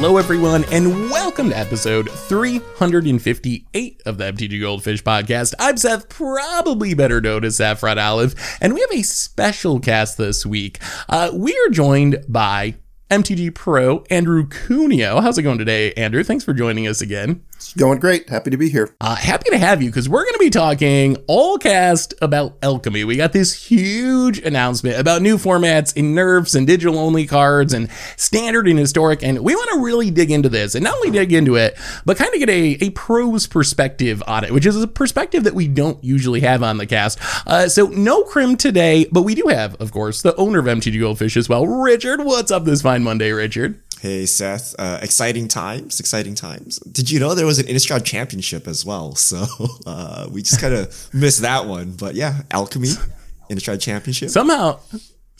Hello, everyone, and welcome to episode 358 of the MTG Goldfish podcast. I'm Seth, probably better known as Saffron Olive, and we have a special cast this week. Uh, we are joined by MTG Pro Andrew Cuneo. How's it going today, Andrew? Thanks for joining us again. It's going great. Happy to be here. Uh, happy to have you because we're going to be talking all cast about Alchemy. We got this huge announcement about new formats in nerfs and digital only cards and standard and historic. And we want to really dig into this and not only dig into it, but kind of get a, a pro's perspective on it, which is a perspective that we don't usually have on the cast. Uh, so no Crim today, but we do have, of course, the owner of MTG Goldfish as well. Richard, what's up this fine Monday, Richard? Hey Seth, uh, exciting times, exciting times. Did you know there was an Innistrad championship as well? So uh, we just kind of missed that one. But yeah, Alchemy, Innistrad championship. Somehow,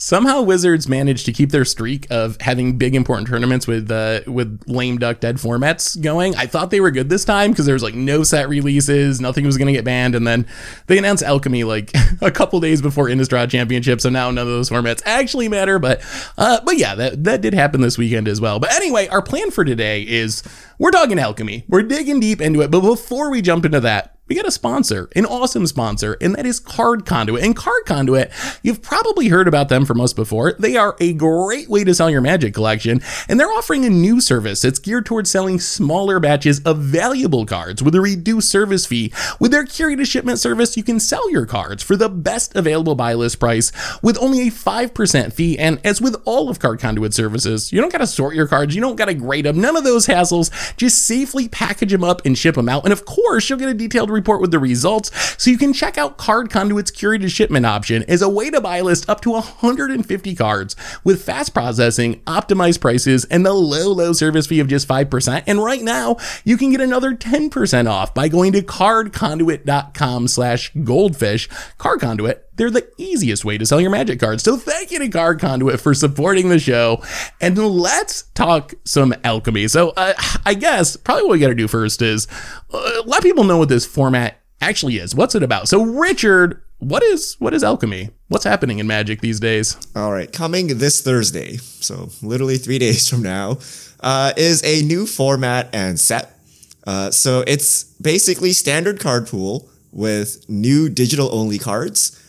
Somehow Wizards managed to keep their streak of having big important tournaments with uh, with lame duck dead formats going. I thought they were good this time because there was like no set releases, nothing was going to get banned, and then they announced Alchemy like a couple days before Innistrad Championship, so now none of those formats actually matter. But uh, but yeah, that that did happen this weekend as well. But anyway, our plan for today is we're talking Alchemy. We're digging deep into it, but before we jump into that, we got a sponsor, an awesome sponsor, and that is Card Conduit. And Card Conduit, you've probably heard about them from us before. They are a great way to sell your magic collection, and they're offering a new service that's geared towards selling smaller batches of valuable cards with a reduced service fee. With their curated shipment service, you can sell your cards for the best available buy list price with only a 5% fee. And as with all of Card Conduit services, you don't got to sort your cards, you don't got to grade them, none of those hassles. Just safely package them up and ship them out. And of course, you'll get a detailed report with the results, so you can check out Card Conduit's curated shipment option as a way to buy list up to 150 cards with fast processing, optimized prices, and the low, low service fee of just 5%. And right now, you can get another 10% off by going to cardconduit.com slash goldfish. Card Conduit, they're the easiest way to sell your magic cards. So thank you to Card Conduit for supporting the show. And let's talk some alchemy. So uh, I guess probably what we got to do first is uh, let people know what this format actually is. What's it about? So, Richard, what is what is alchemy? What's happening in Magic these days? All right, coming this Thursday, so literally three days from now, uh, is a new format and set. Uh, so it's basically standard card pool with new digital only cards,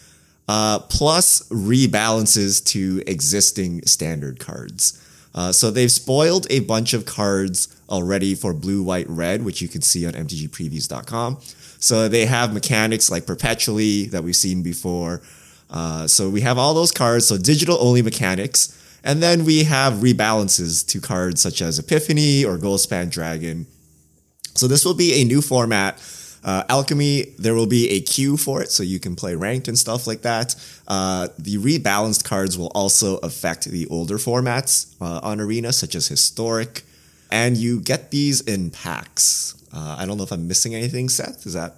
uh, plus rebalances to existing standard cards. Uh, so they've spoiled a bunch of cards already for blue, white, red, which you can see on mtgpreviews.com. So they have mechanics like perpetually that we've seen before. Uh, so we have all those cards, so digital only mechanics. And then we have rebalances to cards such as Epiphany or Goldspan Dragon. So this will be a new format. Uh, Alchemy, there will be a queue for it, so you can play ranked and stuff like that. Uh, the rebalanced cards will also affect the older formats uh, on Arena, such as Historic, and you get these in packs. Uh, I don't know if I'm missing anything, Seth. Is that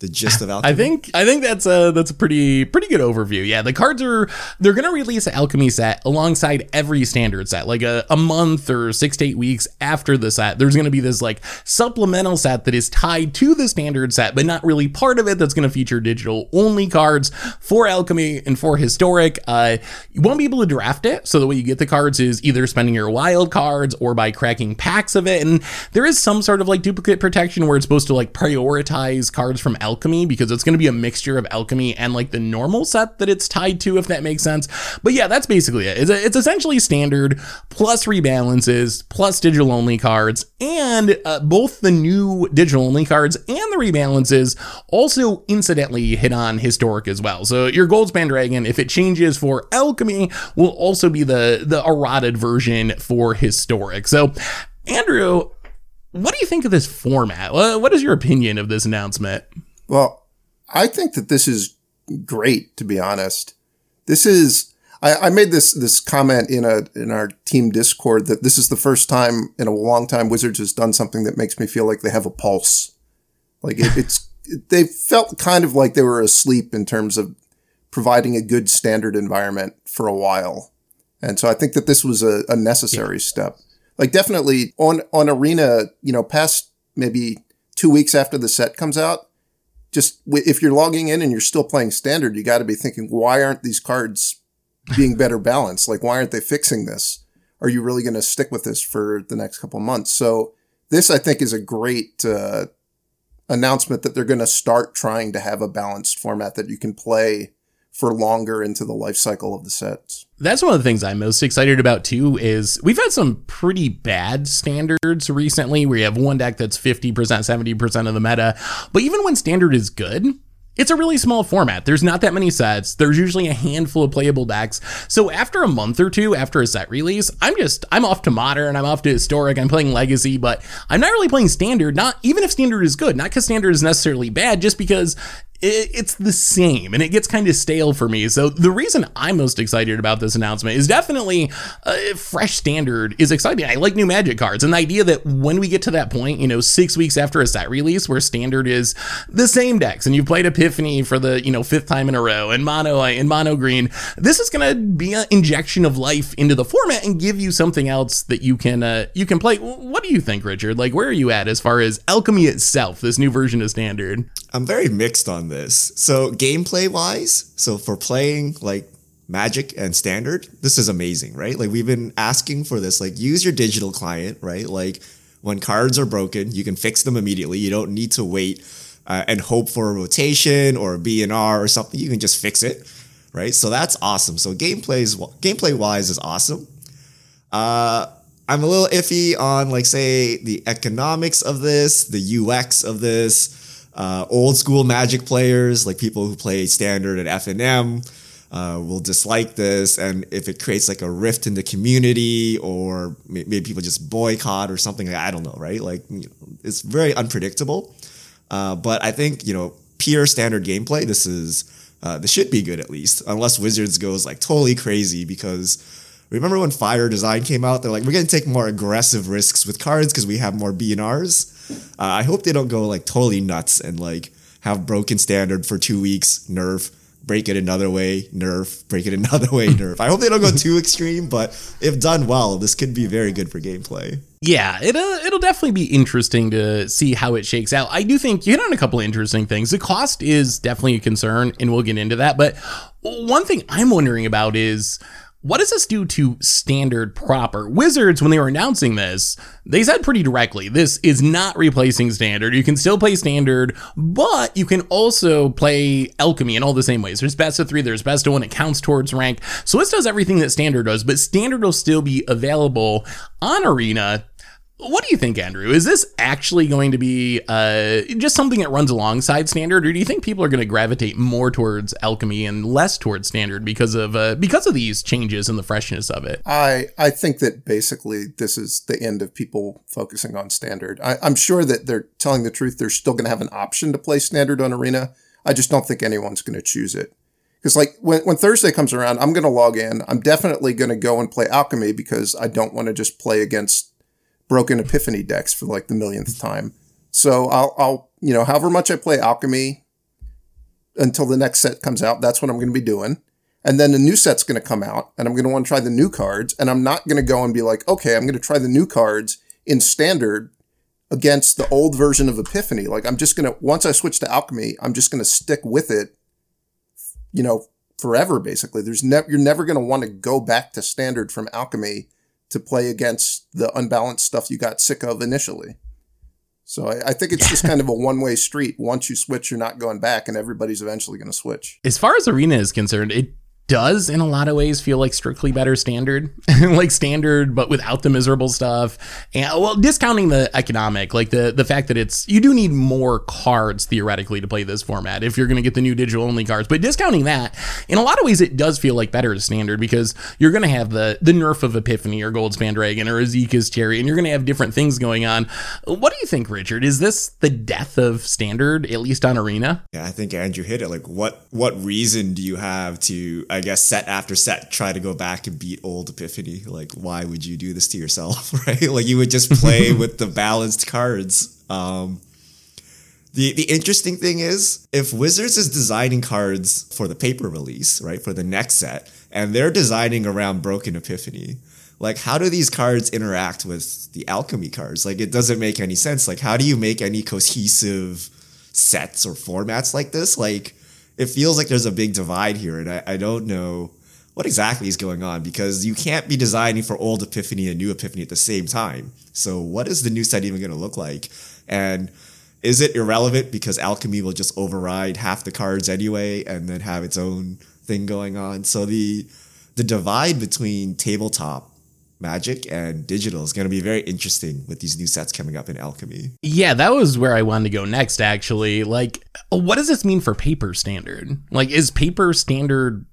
the gist of alchemy? I think I think that's a that's a pretty pretty good overview. Yeah, the cards are they're gonna release an alchemy set alongside every standard set, like a, a month or six to eight weeks after the set. There's gonna be this like supplemental set that is tied to the standard set, but not really part of it. That's gonna feature digital only cards for alchemy and for historic. Uh, you won't be able to draft it, so the way you get the cards is either spending your wild cards or by cracking packs of it. And there is some sort of like duplicate protection where it's supposed to like prioritize cards from because it's going to be a mixture of alchemy and like the normal set that it's tied to, if that makes sense. But yeah, that's basically it. It's, it's essentially standard plus rebalances plus digital only cards, and uh, both the new digital only cards and the rebalances also incidentally hit on historic as well. So your Goldspan Dragon, if it changes for alchemy, will also be the the eroded version for historic. So Andrew, what do you think of this format? What is your opinion of this announcement? Well, I think that this is great, to be honest. This is, I, I, made this, this comment in a, in our team discord that this is the first time in a long time Wizards has done something that makes me feel like they have a pulse. Like it, it's, they felt kind of like they were asleep in terms of providing a good standard environment for a while. And so I think that this was a, a necessary yeah. step. Like definitely on, on arena, you know, past maybe two weeks after the set comes out, just if you're logging in and you're still playing standard, you got to be thinking, why aren't these cards being better balanced? Like, why aren't they fixing this? are you really going to stick with this for the next couple months? So this, I think, is a great uh, announcement that they're going to start trying to have a balanced format that you can play for longer into the life cycle of the sets. That's one of the things I'm most excited about too is we've had some pretty bad standards recently where you have one deck that's 50%, 70% of the meta. But even when standard is good, it's a really small format. There's not that many sets. There's usually a handful of playable decks. So after a month or two after a set release, I'm just I'm off to modern, I'm off to historic, I'm playing legacy, but I'm not really playing standard, not even if standard is good, not because standard is necessarily bad, just because it's the same and it gets kind of stale for me. So the reason I'm most excited about this announcement is definitely a fresh standard is exciting. I like new magic cards and the idea that when we get to that point, you know, six weeks after a set release where standard is the same decks and you've played Epiphany for the, you know, fifth time in a row and mono and mono green, this is going to be an injection of life into the format and give you something else that you can, uh, you can play. What do you think, Richard? Like, where are you at as far as alchemy itself, this new version of standard? I'm very mixed on this. So gameplay wise, so for playing like Magic and Standard, this is amazing, right? Like we've been asking for this. Like use your digital client, right? Like when cards are broken, you can fix them immediately. You don't need to wait uh, and hope for a rotation or a BNR or something. You can just fix it, right? So that's awesome. So gameplay is gameplay wise is awesome. Uh, I'm a little iffy on like say the economics of this, the UX of this uh, old school Magic players, like people who play Standard at FNM, uh, will dislike this, and if it creates like a rift in the community, or maybe people just boycott or something, I don't know, right? Like you know, it's very unpredictable. Uh, but I think you know pure Standard gameplay. This is uh, this should be good at least, unless Wizards goes like totally crazy because. Remember when Play Design came out? They're like, we're gonna take more aggressive risks with cards because we have more BNRs. Uh, I hope they don't go like totally nuts and like have broken standard for two weeks, nerf, break it another way, nerf, break it another way, nerf. I hope they don't go too extreme, but if done well, this could be very good for gameplay. Yeah, it'll it'll definitely be interesting to see how it shakes out. I do think you hit on a couple of interesting things. The cost is definitely a concern, and we'll get into that. But one thing I'm wondering about is what does this do to standard proper? Wizards, when they were announcing this, they said pretty directly, this is not replacing standard. You can still play standard, but you can also play alchemy in all the same ways. There's best of three, there's best of one, it counts towards rank. So this does everything that standard does, but standard will still be available on Arena what do you think, Andrew? Is this actually going to be uh, just something that runs alongside standard, or do you think people are going to gravitate more towards alchemy and less towards standard because of uh, because of these changes and the freshness of it? I I think that basically this is the end of people focusing on standard. I, I'm sure that they're telling the truth. They're still going to have an option to play standard on Arena. I just don't think anyone's going to choose it. Because like when, when Thursday comes around, I'm going to log in. I'm definitely going to go and play Alchemy because I don't want to just play against broken epiphany decks for like the millionth time. So I'll, I'll, you know, however much I play alchemy until the next set comes out, that's what I'm going to be doing. And then the new set's going to come out and I'm going to want to try the new cards. And I'm not going to go and be like, okay, I'm going to try the new cards in standard against the old version of epiphany. Like I'm just going to, once I switch to alchemy, I'm just going to stick with it, you know, forever basically. There's never, you're never going to want to go back to standard from alchemy to play against the unbalanced stuff you got sick of initially. So I, I think it's just kind of a one way street. Once you switch, you're not going back, and everybody's eventually going to switch. As far as Arena is concerned, it does in a lot of ways feel like strictly better standard like standard but without the miserable stuff. And well discounting the economic like the the fact that it's you do need more cards theoretically to play this format if you're going to get the new digital only cards. But discounting that in a lot of ways it does feel like better standard because you're going to have the the nerf of epiphany or goldspan dragon or Esika's Chariot and you're going to have different things going on. What do you think richard? Is this the death of standard at least on arena? Yeah i think andrew hit it. Like what what reason do you have to guess set after set try to go back and beat old Epiphany. Like, why would you do this to yourself, right? Like, you would just play with the balanced cards. Um, the the interesting thing is, if Wizards is designing cards for the paper release, right, for the next set, and they're designing around Broken Epiphany, like how do these cards interact with the alchemy cards? Like, it doesn't make any sense. Like, how do you make any cohesive sets or formats like this? Like, it feels like there's a big divide here, and I, I don't know what exactly is going on because you can't be designing for old Epiphany and new Epiphany at the same time. So, what is the new set even going to look like? And is it irrelevant because Alchemy will just override half the cards anyway and then have its own thing going on? So, the the divide between tabletop magic and digital is going to be very interesting with these new sets coming up in alchemy. Yeah that was where i wanted to go next actually. Like what does this mean for paper standard? Like is paper standard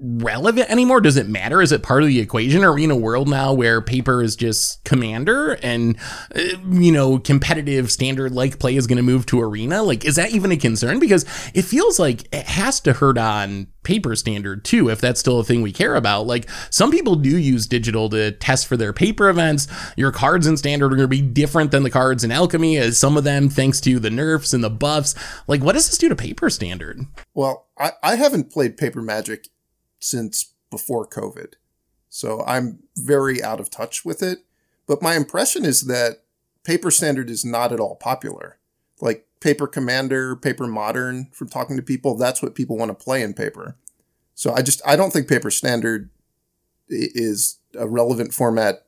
relevant anymore? Does it matter? Is it part of the equation? Are we in a world now where paper is just commander and, uh, you know, competitive standard like play is going to move to arena? Like, is that even a concern? Because it feels like it has to hurt on paper standard too, if that's still a thing we care about. Like, some people do use digital to test for their paper events. Your cards in standard are going to be different than the cards in alchemy, as some of them, thanks to the nerfs and the buffs. Like, what does this do to paper standard? Well, I, I haven't played paper magic since before COVID. So I'm very out of touch with it. But my impression is that paper standard is not at all popular. Like paper commander, paper modern, from talking to people, that's what people want to play in paper. So I just, I don't think paper standard is a relevant format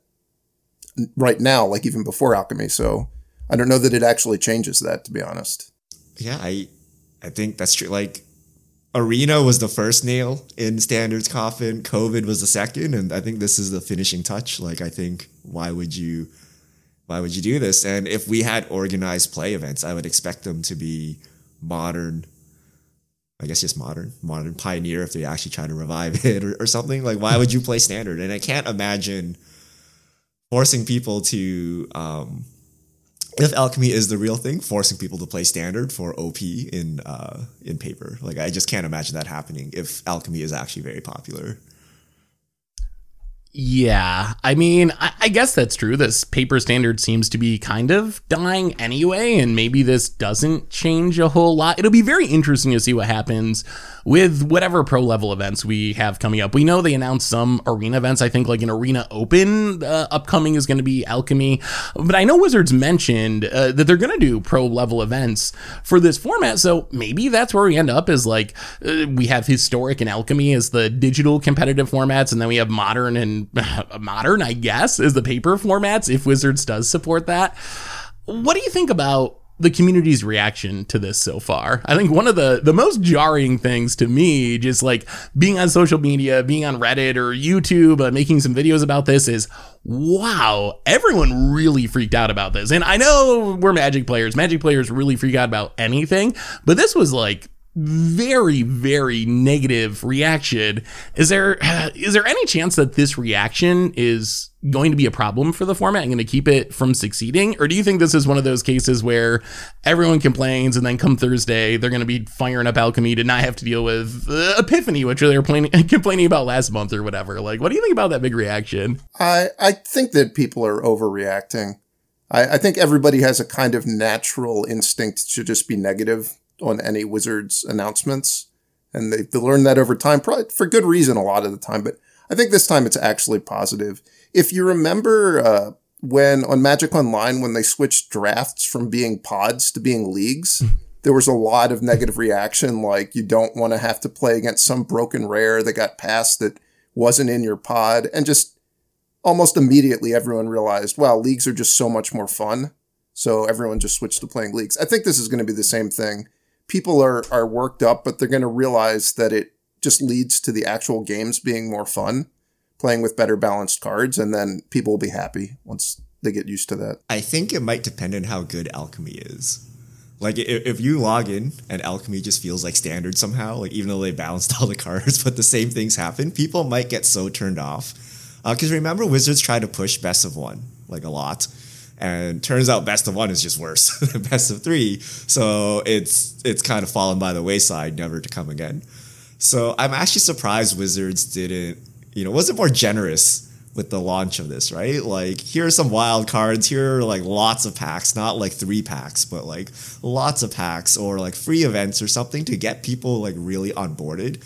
right now, like even before alchemy. So I don't know that it actually changes that, to be honest. Yeah, I, I think that's true. Like Arena was the first nail in Standard's coffin. COVID was the second, and I think this is the finishing touch. Like, I think why would you, why would you do this? And if we had organized play events, I would expect them to be modern. I guess just modern, modern pioneer. If they actually try to revive it or, or something, like why would you play Standard? And I can't imagine forcing people to um, if alchemy is the real thing, forcing people to play standard for OP in uh, in paper, like I just can't imagine that happening if alchemy is actually very popular. Yeah, I mean, I, I, guess that's true. This paper standard seems to be kind of dying anyway, and maybe this doesn't change a whole lot. It'll be very interesting to see what happens with whatever pro level events we have coming up. We know they announced some arena events. I think like an arena open uh, upcoming is going to be alchemy, but I know Wizards mentioned uh, that they're going to do pro level events for this format. So maybe that's where we end up. Is like uh, we have historic and alchemy as the digital competitive formats, and then we have modern and modern, I guess, is the paper formats if Wizards does support that. What do you think about the community's reaction to this so far. I think one of the the most jarring things to me, just like being on social media, being on Reddit or YouTube, uh, making some videos about this, is wow, everyone really freaked out about this. And I know we're Magic players. Magic players really freak out about anything, but this was like very very negative reaction. Is there is there any chance that this reaction is going to be a problem for the format and going to keep it from succeeding? Or do you think this is one of those cases where everyone complains and then come thursday they're going to be firing up alchemy to not have to deal with uh, epiphany which they were complaining about last month or whatever? Like what do you think about that big reaction? I i think that people are overreacting. I, I think everybody has a kind of natural instinct to just be negative on any Wizards announcements. And they, they learned that over time, probably for good reason a lot of the time. But I think this time it's actually positive. If you remember uh, when on Magic Online, when they switched drafts from being pods to being leagues, there was a lot of negative reaction. Like you don't want to have to play against some broken rare that got passed that wasn't in your pod. And just almost immediately everyone realized, wow, leagues are just so much more fun. So everyone just switched to playing leagues. I think this is going to be the same thing people are are worked up, but they're going to realize that it just leads to the actual games being more fun, playing with better balanced cards, and then people will be happy once they get used to that. I think it might depend on how good alchemy is. Like if, you log in and alchemy just feels like standard somehow, like even though they balanced all the cards, but the same things happen, people might get so turned off. Because uh, remember, Wizards tried to push best of one like a lot, and turns out best of one is just worse than best of three. So it's it's kind of fallen by the wayside, never to come again. So I'm actually surprised Wizards didn't, you know, wasn't more generous with the launch of this, right? Like here are some wild cards, here are like lots of packs, not like three packs, but like lots of packs or like free events or something to get people like really onboarded.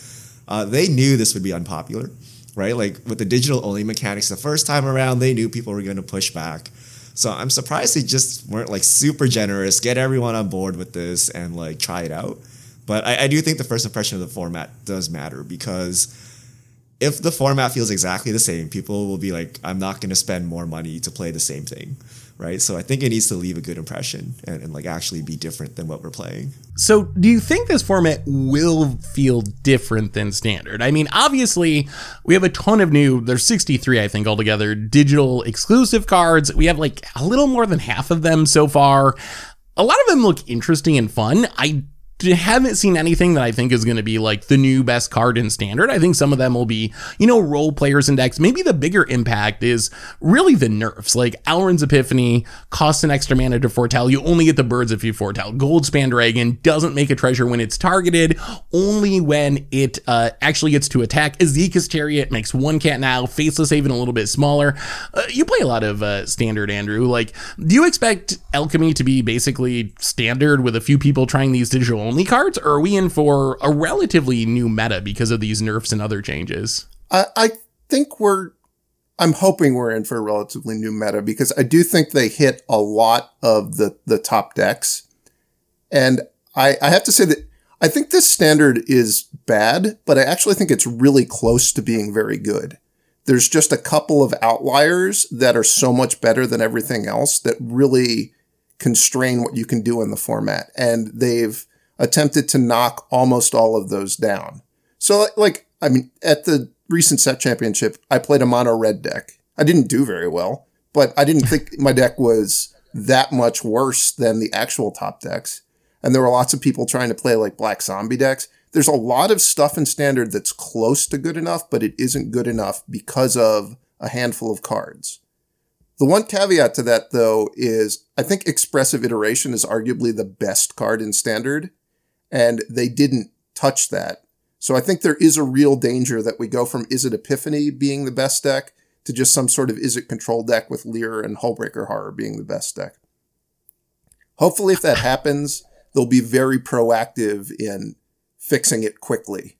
Uh, they knew this would be unpopular, right? Like with the digital only mechanics the first time around, they knew people were going to push back. So I'm surprised they just weren't like super generous, get everyone on board with this and like try it out. But I, I do think the first impression of the format does matter because if the format feels exactly the same, people will be like, I'm not going to spend more money to play the same thing. Right. So I think it needs to leave a good impression and, and, like actually be different than what we're playing. So do you think this format will feel different than standard? I mean, obviously, we have a ton of new, there's 63, I think, altogether, digital exclusive cards. We have like a little more than half of them so far. A lot of them look interesting and fun. I haven't seen anything that I think is going to be like the new best card in standard. I think some of them will be, you know, role players index. Maybe the bigger impact is really the nerfs. Like Alrund's Epiphany costs an extra mana to foretell. You only get the birds if you foretell. Goldspan Dragon doesn't make a treasure when it's targeted, only when it uh, actually gets to attack. Esika's Chariot makes one cat now, Faceless Haven a little bit smaller. Uh, you play a lot of uh, standard, Andrew. Like, do you expect Alchemy to be basically standard with a few people trying these digital only cards, or are we in for a relatively new meta because of these nerfs and other changes? I, I think we're, I'm hoping we're in for a relatively new meta because I do think they hit a lot of the, the top decks. And I, I have to say that I think this standard is bad, but I actually think it's really close to being very good. There's just a couple of outliers that are so much better than everything else that really constrain what you can do in the format. And they've, attempted to knock almost all of those down. So like, I mean, at the recent set championship, I played a mono red deck. I didn't do very well, but I didn't think my deck was that much worse than the actual top decks. And there were lots of people trying to play like black zombie decks. There's a lot of stuff in standard that's close to good enough, but it isn't good enough because of a handful of cards. The one caveat to that though is I think expressive iteration is arguably the best card in standard and they didn't touch that. So I think there is a real danger that we go from Izzet Epiphany being the best deck to just some sort of Izzet control deck with Lier and Hullbreaker Horror being the best deck. Hopefully, if that happens, they'll be very proactive in fixing it quickly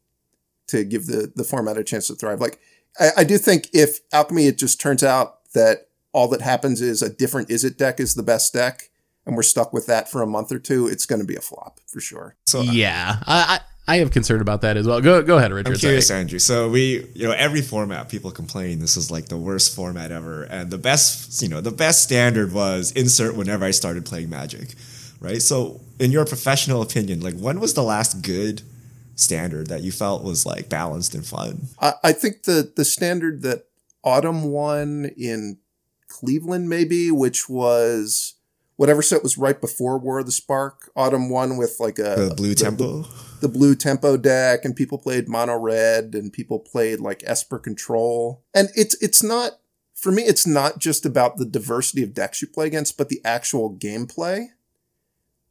to give the, the format a chance to thrive. Like, I, I do think if Alchemy, it just turns out that all that happens is a different Izzet deck is the best deck, and we're stuck with that for a month or two, it's going to be a flop for sure. So uh, yeah, I, I have concern about that as well. Go go ahead, Richard. I'm curious, Sorry. Andrew. So we, you know, every format people complain this is like the worst format ever, and the best, you know, the best standard was insert whenever I started playing Magic, right? So in your professional opinion, like when was the last good standard that you felt was like balanced and fun? I, I think the the standard that Autumn won in Cleveland, maybe, which was whatever set was right before War of the Spark. Autumn won with like a the blue the, tempo, the, the, blue tempo deck, and people played mono red, and people played like Esper Control. And it's it's not for me. It's not just about the diversity of decks you play against, but the actual gameplay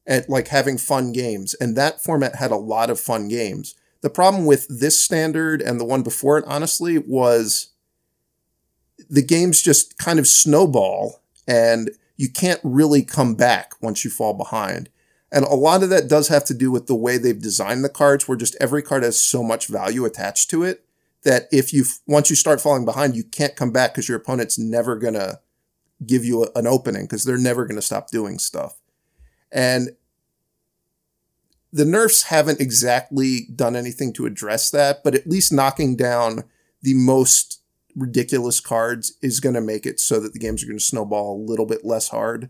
and like having fun games. And that format had a lot of fun games. The problem with this standard and the one before it, honestly, was the games just kind of snowball and you can't really come back once you fall behind. And a lot of that does have to do with the way they've designed the cards, where just every card has so much value attached to it that if you, once you start falling behind, you can't come back because your opponent's never to give you a, an opening because they're never to stop doing stuff. And the nerfs haven't exactly done anything to address that, but at least knocking down the most ridiculous cards is going to make it so that the games are going to snowball a little bit less hard.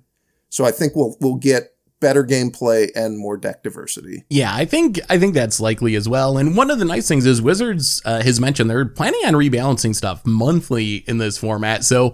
So I think we'll we'll get better gameplay and more deck diversity. Yeah, I think I think that's likely as well. And one of the nice things is Wizards uh, has mentioned they're planning on rebalancing stuff monthly in this format. So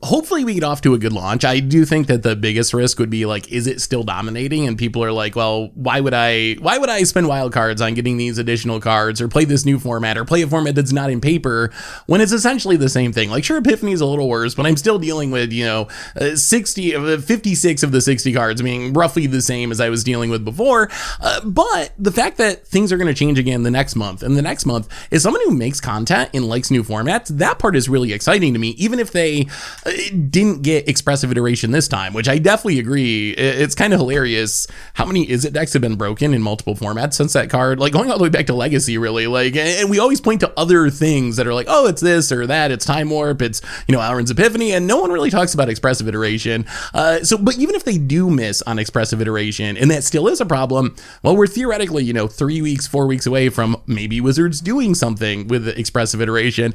hopefully we get off to a good launch. I do think that the biggest risk would be like, Izzet still dominating? And people are like, well, why would I, why would I spend wild cards on getting these additional cards or play this new format or play a format that's not in paper when it's essentially the same thing? Like, sure, Epiphany is a little worse, but I'm still dealing with, you know, uh, 60 of uh, 56 of the 60 cards being roughly the same as I was dealing with before. Uh, but the fact that things are going to change again the next month and the next month is someone who makes content and likes new formats. That part is really exciting to me, even if they, it didn't get expressive iteration this time, which I definitely agree. It's kind of hilarious. How many Izzet decks have been broken in multiple formats since that card? Like going all the way back to Legacy, really. Like, and we always point to other things that are like, oh, it's this or that. It's Time Warp. It's you know Alrund's Epiphany, and no one really talks about expressive iteration. Uh, so, but even if they do miss on expressive iteration, and that still is a problem, well, we're theoretically you know three weeks, four weeks away from maybe Wizards doing something with expressive iteration.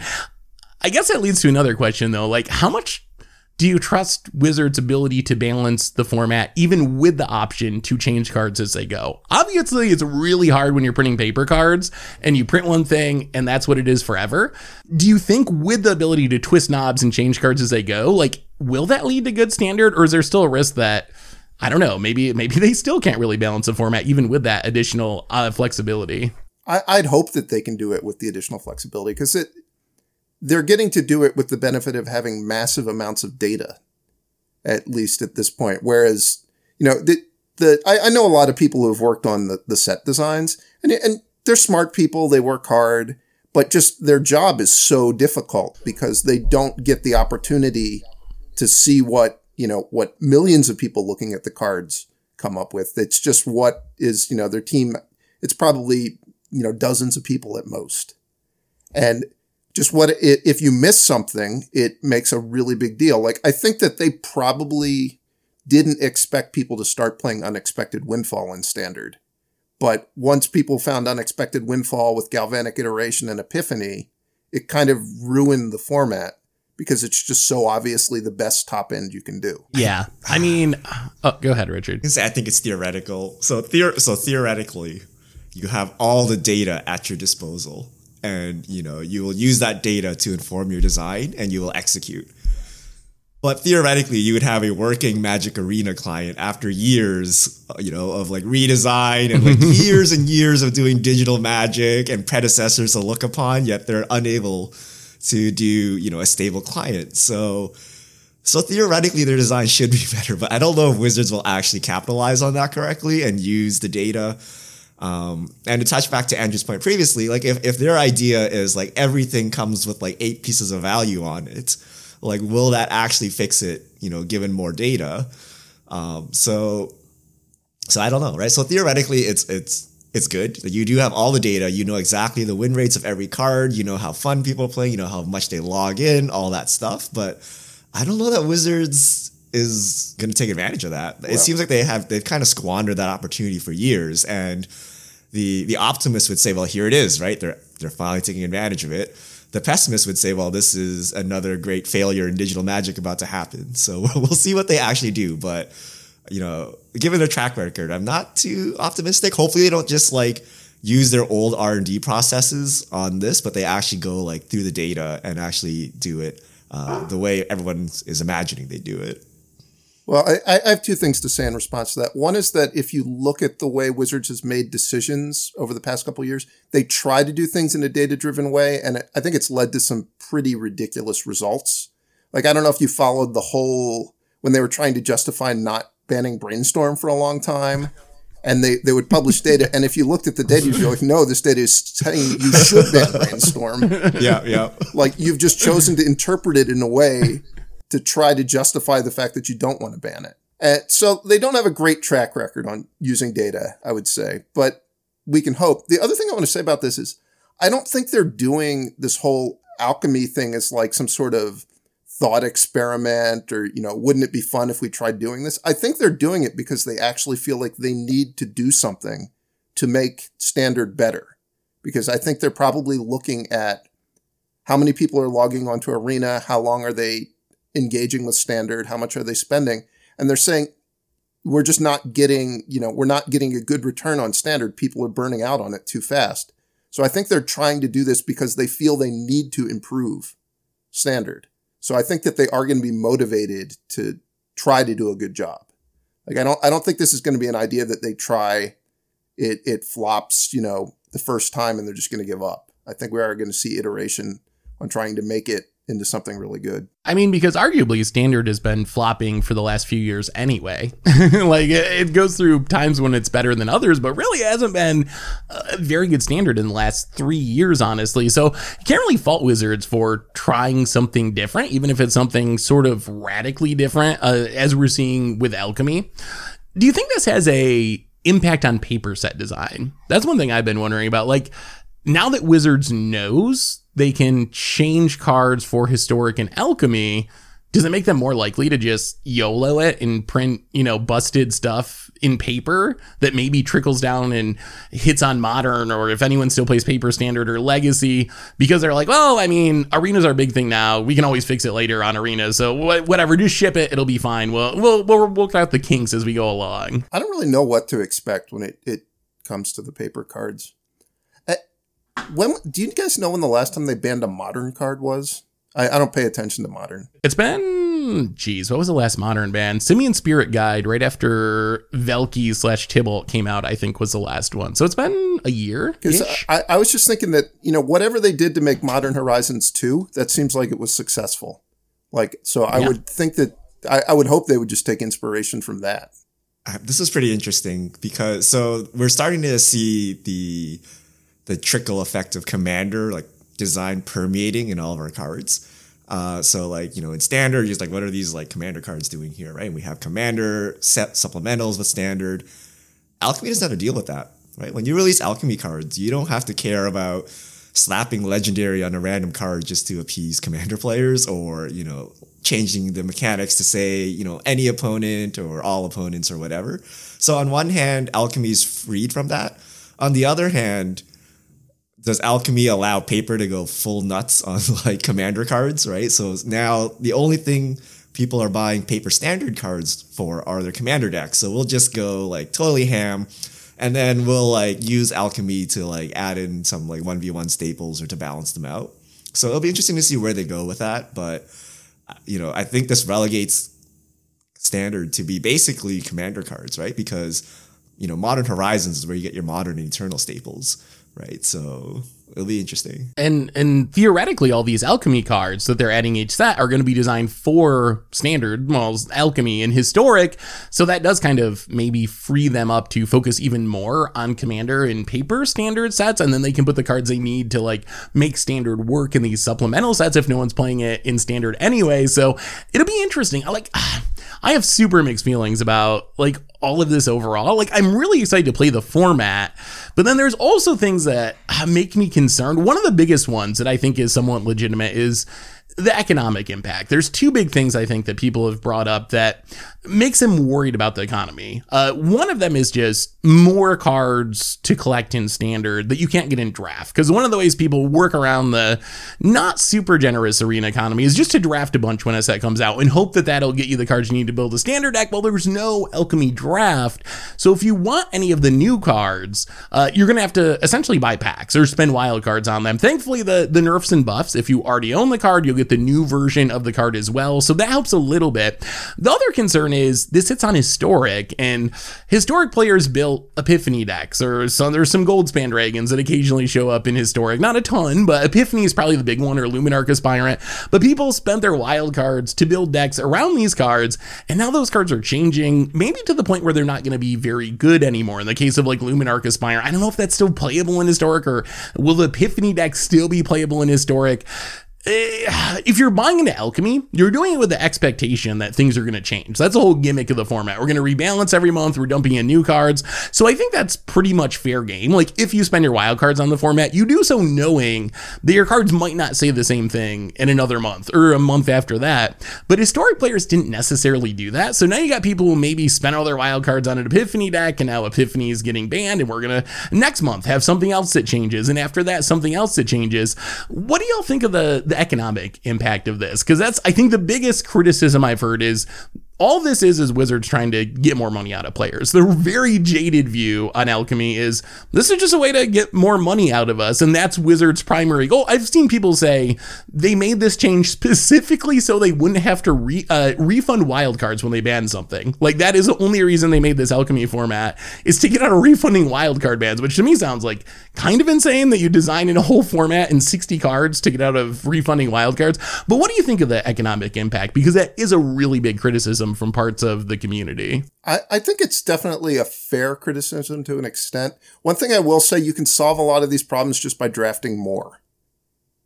I guess that leads to another question though. Like, how much do you trust Wizards' ability to balance the format, even with the option to change cards as they go? Obviously, it's really hard when you're printing paper cards and you print one thing and that's what it is forever. Do you think, with the ability to twist knobs and change cards as they go, like, will that lead to good standard, or is there still a risk that? I don't know. Maybe maybe they still can't really balance the format even with that additional uh, flexibility. I, would hope that they can do it with the additional flexibility because it they're getting to do it with the benefit of having massive amounts of data, at least at this point. Whereas, you know, the, the I, I know a lot of people who have worked on the, the set designs and, and they're smart people. They work hard, but just their job is so difficult because they don't get the opportunity to see what, you know, what millions of people looking at the cards come up with. It's just what is, you know, their team. It's probably, you know, dozens of people at most. And just what it, if you miss something, it makes a really big deal. Like I think that they probably didn't expect people to start playing unexpected windfall in standard. But once people found unexpected windfall with galvanic iteration and epiphany, it kind of ruined the format because it's just so obviously the best top end you can do. Yeah. I mean, oh, go ahead, Richard. I think it's theoretical. So, theor- so theoretically, you have all the data at your disposal and you know you will use that data to inform your design and you will execute. But theoretically you would have a working magic arena client after years uh, you know of like redesign and like years and years of doing digital magic and predecessors to look upon yet they're unable to do you know a stable client. So so theoretically their design should be better but i don't know if wizards will actually capitalize on that correctly and use the data um, and to touch back to Andrew's point previously, like if, if their idea is like everything comes with like eight pieces of value on it, like will that actually fix it, you know, given more data? Um, so so I don't know, right? So theoretically it's it's it's good. You do have all the data, you know exactly the win rates of every card, you know how fun people are playing, you know how much they log in, all that stuff. But I don't know that Wizards is going to take advantage of that. Well, it seems like they have they've kind of squandered that opportunity for years and the the optimist would say, well, here it is, right? They're they're finally taking advantage of it. The pessimist would say, well, this is another great failure in digital magic about to happen. So we'll see what they actually do. But you know, given their track record, I'm not too optimistic. Hopefully, they don't just like use their old R and D processes on this, but they actually go like through the data and actually do it uh, the way everyone is imagining they do it. Well, I, I, have two things to say in response to that. One is that if you look at the way Wizards has made decisions over the past couple years, they try to do things in a data driven way. And I think it's led to some pretty ridiculous results. Like, I don't know if you followed the whole, when they were trying to justify not banning Brainstorm for a long time. And they, they would publish data. And if you looked at the data, you'd be like, no, this data is saying you should ban Brainstorm. Yeah, yeah. Like, you've just chosen to interpret it in a way to try to justify the fact that you don't want to ban it. And so they don't have a great track record on using data, I would say, but we can hope. The other thing I want to say about this is I don't think they're doing this whole alchemy thing as like some sort of thought experiment or, you know, wouldn't it be fun if we tried doing this? I think they're doing it because they actually feel like they need to do something to make standard better. Because I think they're probably looking at how many people are logging onto Arena, how long are they engaging with standard? How much are they spending? And they're saying, we're just not getting, you know, we're not getting a good return on standard. People are burning out on it too fast. So I think they're trying to do this because they feel they need to improve standard. So I think that they are going to be motivated to try to do a good job. Like I don't, I don't think this is going to be an idea that they try, it, it flops, you know, the first time and they're just going to give up. I think we are going to see iteration on trying to make it into something really good. I mean, because arguably standard has been flopping for the last few years anyway. like it goes through times when it's better than others, but really hasn't been a very good standard in the last three years, honestly. So you can't really fault Wizards for trying something different, even if it's something sort of radically different, uh, as we're seeing with Alchemy. Do you think this has a impact on paper set design? That's one thing I've been wondering about. Like now that Wizards knows they can change cards for historic and alchemy does it make them more likely to just YOLO it and print, you know, busted stuff in paper that maybe trickles down and hits on modern or if anyone still plays paper standard or legacy because they're like, well, I mean, arenas are a big thing now. We can always fix it later on arenas. So whatever, just ship it. It'll be fine. We'll, we'll, we'll work out the kinks as we go along. I don't really know what to expect when it, it comes to the paper cards. When do you guys know when the last time they banned a modern card was? I, I don't pay attention to modern. It's been, geez, what was the last modern ban? Simian Spirit Guide, right after Valki slash Tibalt came out, I think was the last one. So it's been a year. I, I was just thinking that, you know, whatever they did to make Modern Horizons 2, that seems like it was successful. Like, so I yeah. would think that, I, I would hope they would just take inspiration from that. Uh, this is pretty interesting because, so we're starting to see the, the trickle effect of commander like design permeating in all of our cards. Uh, so like you know in standard, just like what are these like commander cards doing here, right? And we have commander set supplementals with standard. Alchemy doesn't have to deal with that, right? When you release alchemy cards, you don't have to care about slapping legendary on a random card just to appease commander players or you know changing the mechanics to say you know any opponent or all opponents or whatever so on one hand alchemy is freed from that on the other hand does alchemy allow paper to go full nuts on like commander cards, right? So now the only thing people are buying paper standard cards for are their commander decks. So we'll just go like totally ham and then we'll like use alchemy to like add in some like 1v1 staples or to balance them out. So it'll be interesting to see where they go with that, but you know, I think this relegates standard to be basically commander cards, right? Because you know, Modern Horizons is where you get your modern and eternal staples right? So it'll be interesting. And and theoretically, all these alchemy cards that they're adding each set are going to be designed for standard, well, alchemy and historic. So that does kind of maybe free them up to focus even more on commander and paper standard sets, and then they can put the cards they need to like make standard work in these supplemental sets if no one's playing it in standard anyway. So it'll be interesting. I like. Ah, I have super mixed feelings about like all of this overall. Like I'm really excited to play the format, but then there's also things that uh, make me concerned. One of the biggest ones that I think is somewhat legitimate is the economic impact. There's two big things I think that people have brought up that makes them worried about the economy. Uh, one of them is just more cards to collect in standard that you can't get in draft. Because one of the ways people work around the not super generous arena economy is just to draft a bunch when a set comes out and hope that that'll get you the cards you need to build a standard deck. Well, there's no alchemy draft. So if you want any of the new cards, uh, you're going to have to essentially buy packs or spend wild cards on them. Thankfully, the, the nerfs and buffs, if you already own the card, you'll get the new version of the card as well. So that helps a little bit. The other concern is this hits on historic, and historic players built Epiphany decks, or some there's some Goldspan dragons that occasionally show up in historic. Not a ton, but Epiphany is probably the big one, or Luminarch Aspirant. But people spent their wild cards to build decks around these cards, and now those cards are changing, maybe to the point where they're not going to be very good anymore. In the case of like Luminarch Aspirant, I don't know if that's still playable in historic, or will the Epiphany deck still be playable in historic? Eh, if you're buying into alchemy, you're doing it with the expectation that things are going to change. That's the whole gimmick of the format. We're going to rebalance every month. We're dumping in new cards. So I think that's pretty much fair game. Like if you spend your wild cards on the format, you do so knowing that your cards might not say the same thing in another month or a month after that. But historic players didn't necessarily do that. So now you got people who maybe spent all their wild cards on an Epiphany deck and now Epiphany is getting banned and we're going to next month have something else that changes. And after that, something else that changes. What do y'all think of the the economic impact of this. Because that's I think the biggest criticism I've heard is all this is is Wizards trying to get more money out of players. The very jaded view on Alchemy is this is just a way to get more money out of us, and that's Wizards' primary goal. I've seen people say they made this change specifically so they wouldn't have to re, uh, refund wildcards when they ban something. Like that is the only reason they made this Alchemy format is to get out of refunding wildcard bans, which to me sounds like kind of insane that you design in a whole format in 60 cards to get out of refunding wildcards. But what do you think of the economic impact? Because that is a really big criticism criticism from parts of the community. I, I think it's definitely a fair criticism to an extent. One thing I will say, you can solve a lot of these problems just by drafting more.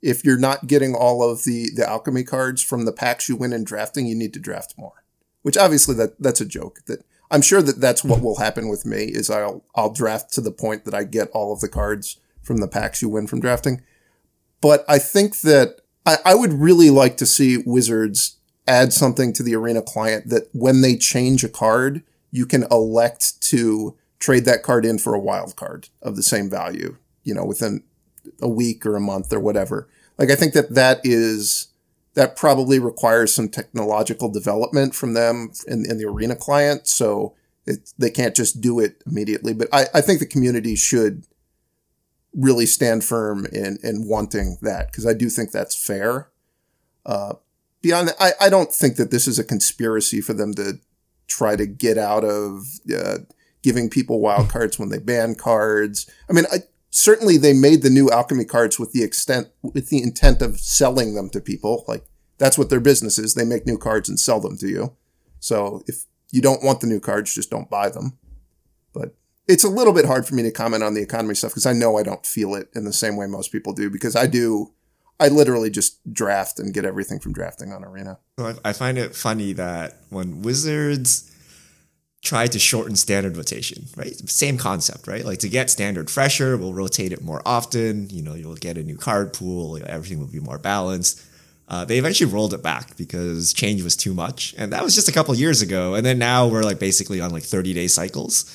If you're not getting all of the, the alchemy cards from the packs you win in drafting, you need to draft more. Which obviously that that's a joke. That I'm sure that that's what will happen with me is I'll I'll draft to the point that I get all of the cards from the packs you win from drafting. But I think that I, I would really like to see Wizards add something to the arena client that when they change a card, you can elect to trade that card in for a wild card of the same value, you know, within a week or a month or whatever. Like, I think that that is, that probably requires some technological development from them in, in the arena client. So it, they can't just do it immediately. But I, I think the community should really stand firm in, in wanting that because I do think that's fair. Uh, beyond that, I, I don't think that this is a conspiracy for them to try to get out of uh, giving people wild cards when they ban cards. I mean, I, certainly they made the new alchemy cards with the extent with the intent of selling them to people. Like that's what their business is. They make new cards and sell them to you. So if you don't want the new cards, just don't buy them. But it's a little bit hard for me to comment on the economy stuff because I know I don't feel it in the same way most people do because I do I literally just draft and get everything from drafting on Arena. I find it funny that when Wizards try to shorten standard rotation, right? Same concept, right? Like to get standard fresher, we'll rotate it more often. You know, you'll get a new card pool, everything will be more balanced. Uh, they eventually rolled it back because change was too much, and that was just a couple years ago. And then now we're like basically on like 30 day cycles.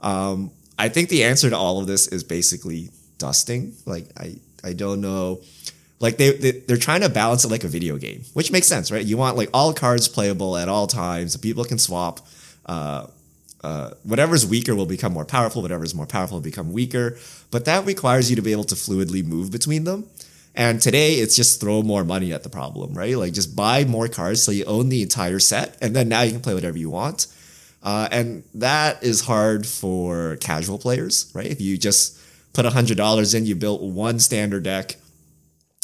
Um, I think the answer to all of this is basically dusting. Like I, I don't know like they, they they're trying to balance it like a video game, which makes sense, right? You want like all cards playable at all times, people can swap. Uh, uh, whatever's weaker will become more powerful. Whatever's more powerful will become weaker. But that requires you to be able to fluidly move between them. And today it's just throw more money at the problem, right? Like just buy more cards so you own the entire set, and then now you can play whatever you want. Uh, and that is hard for casual players, right? If you just put hundred dollars in, you built one standard deck,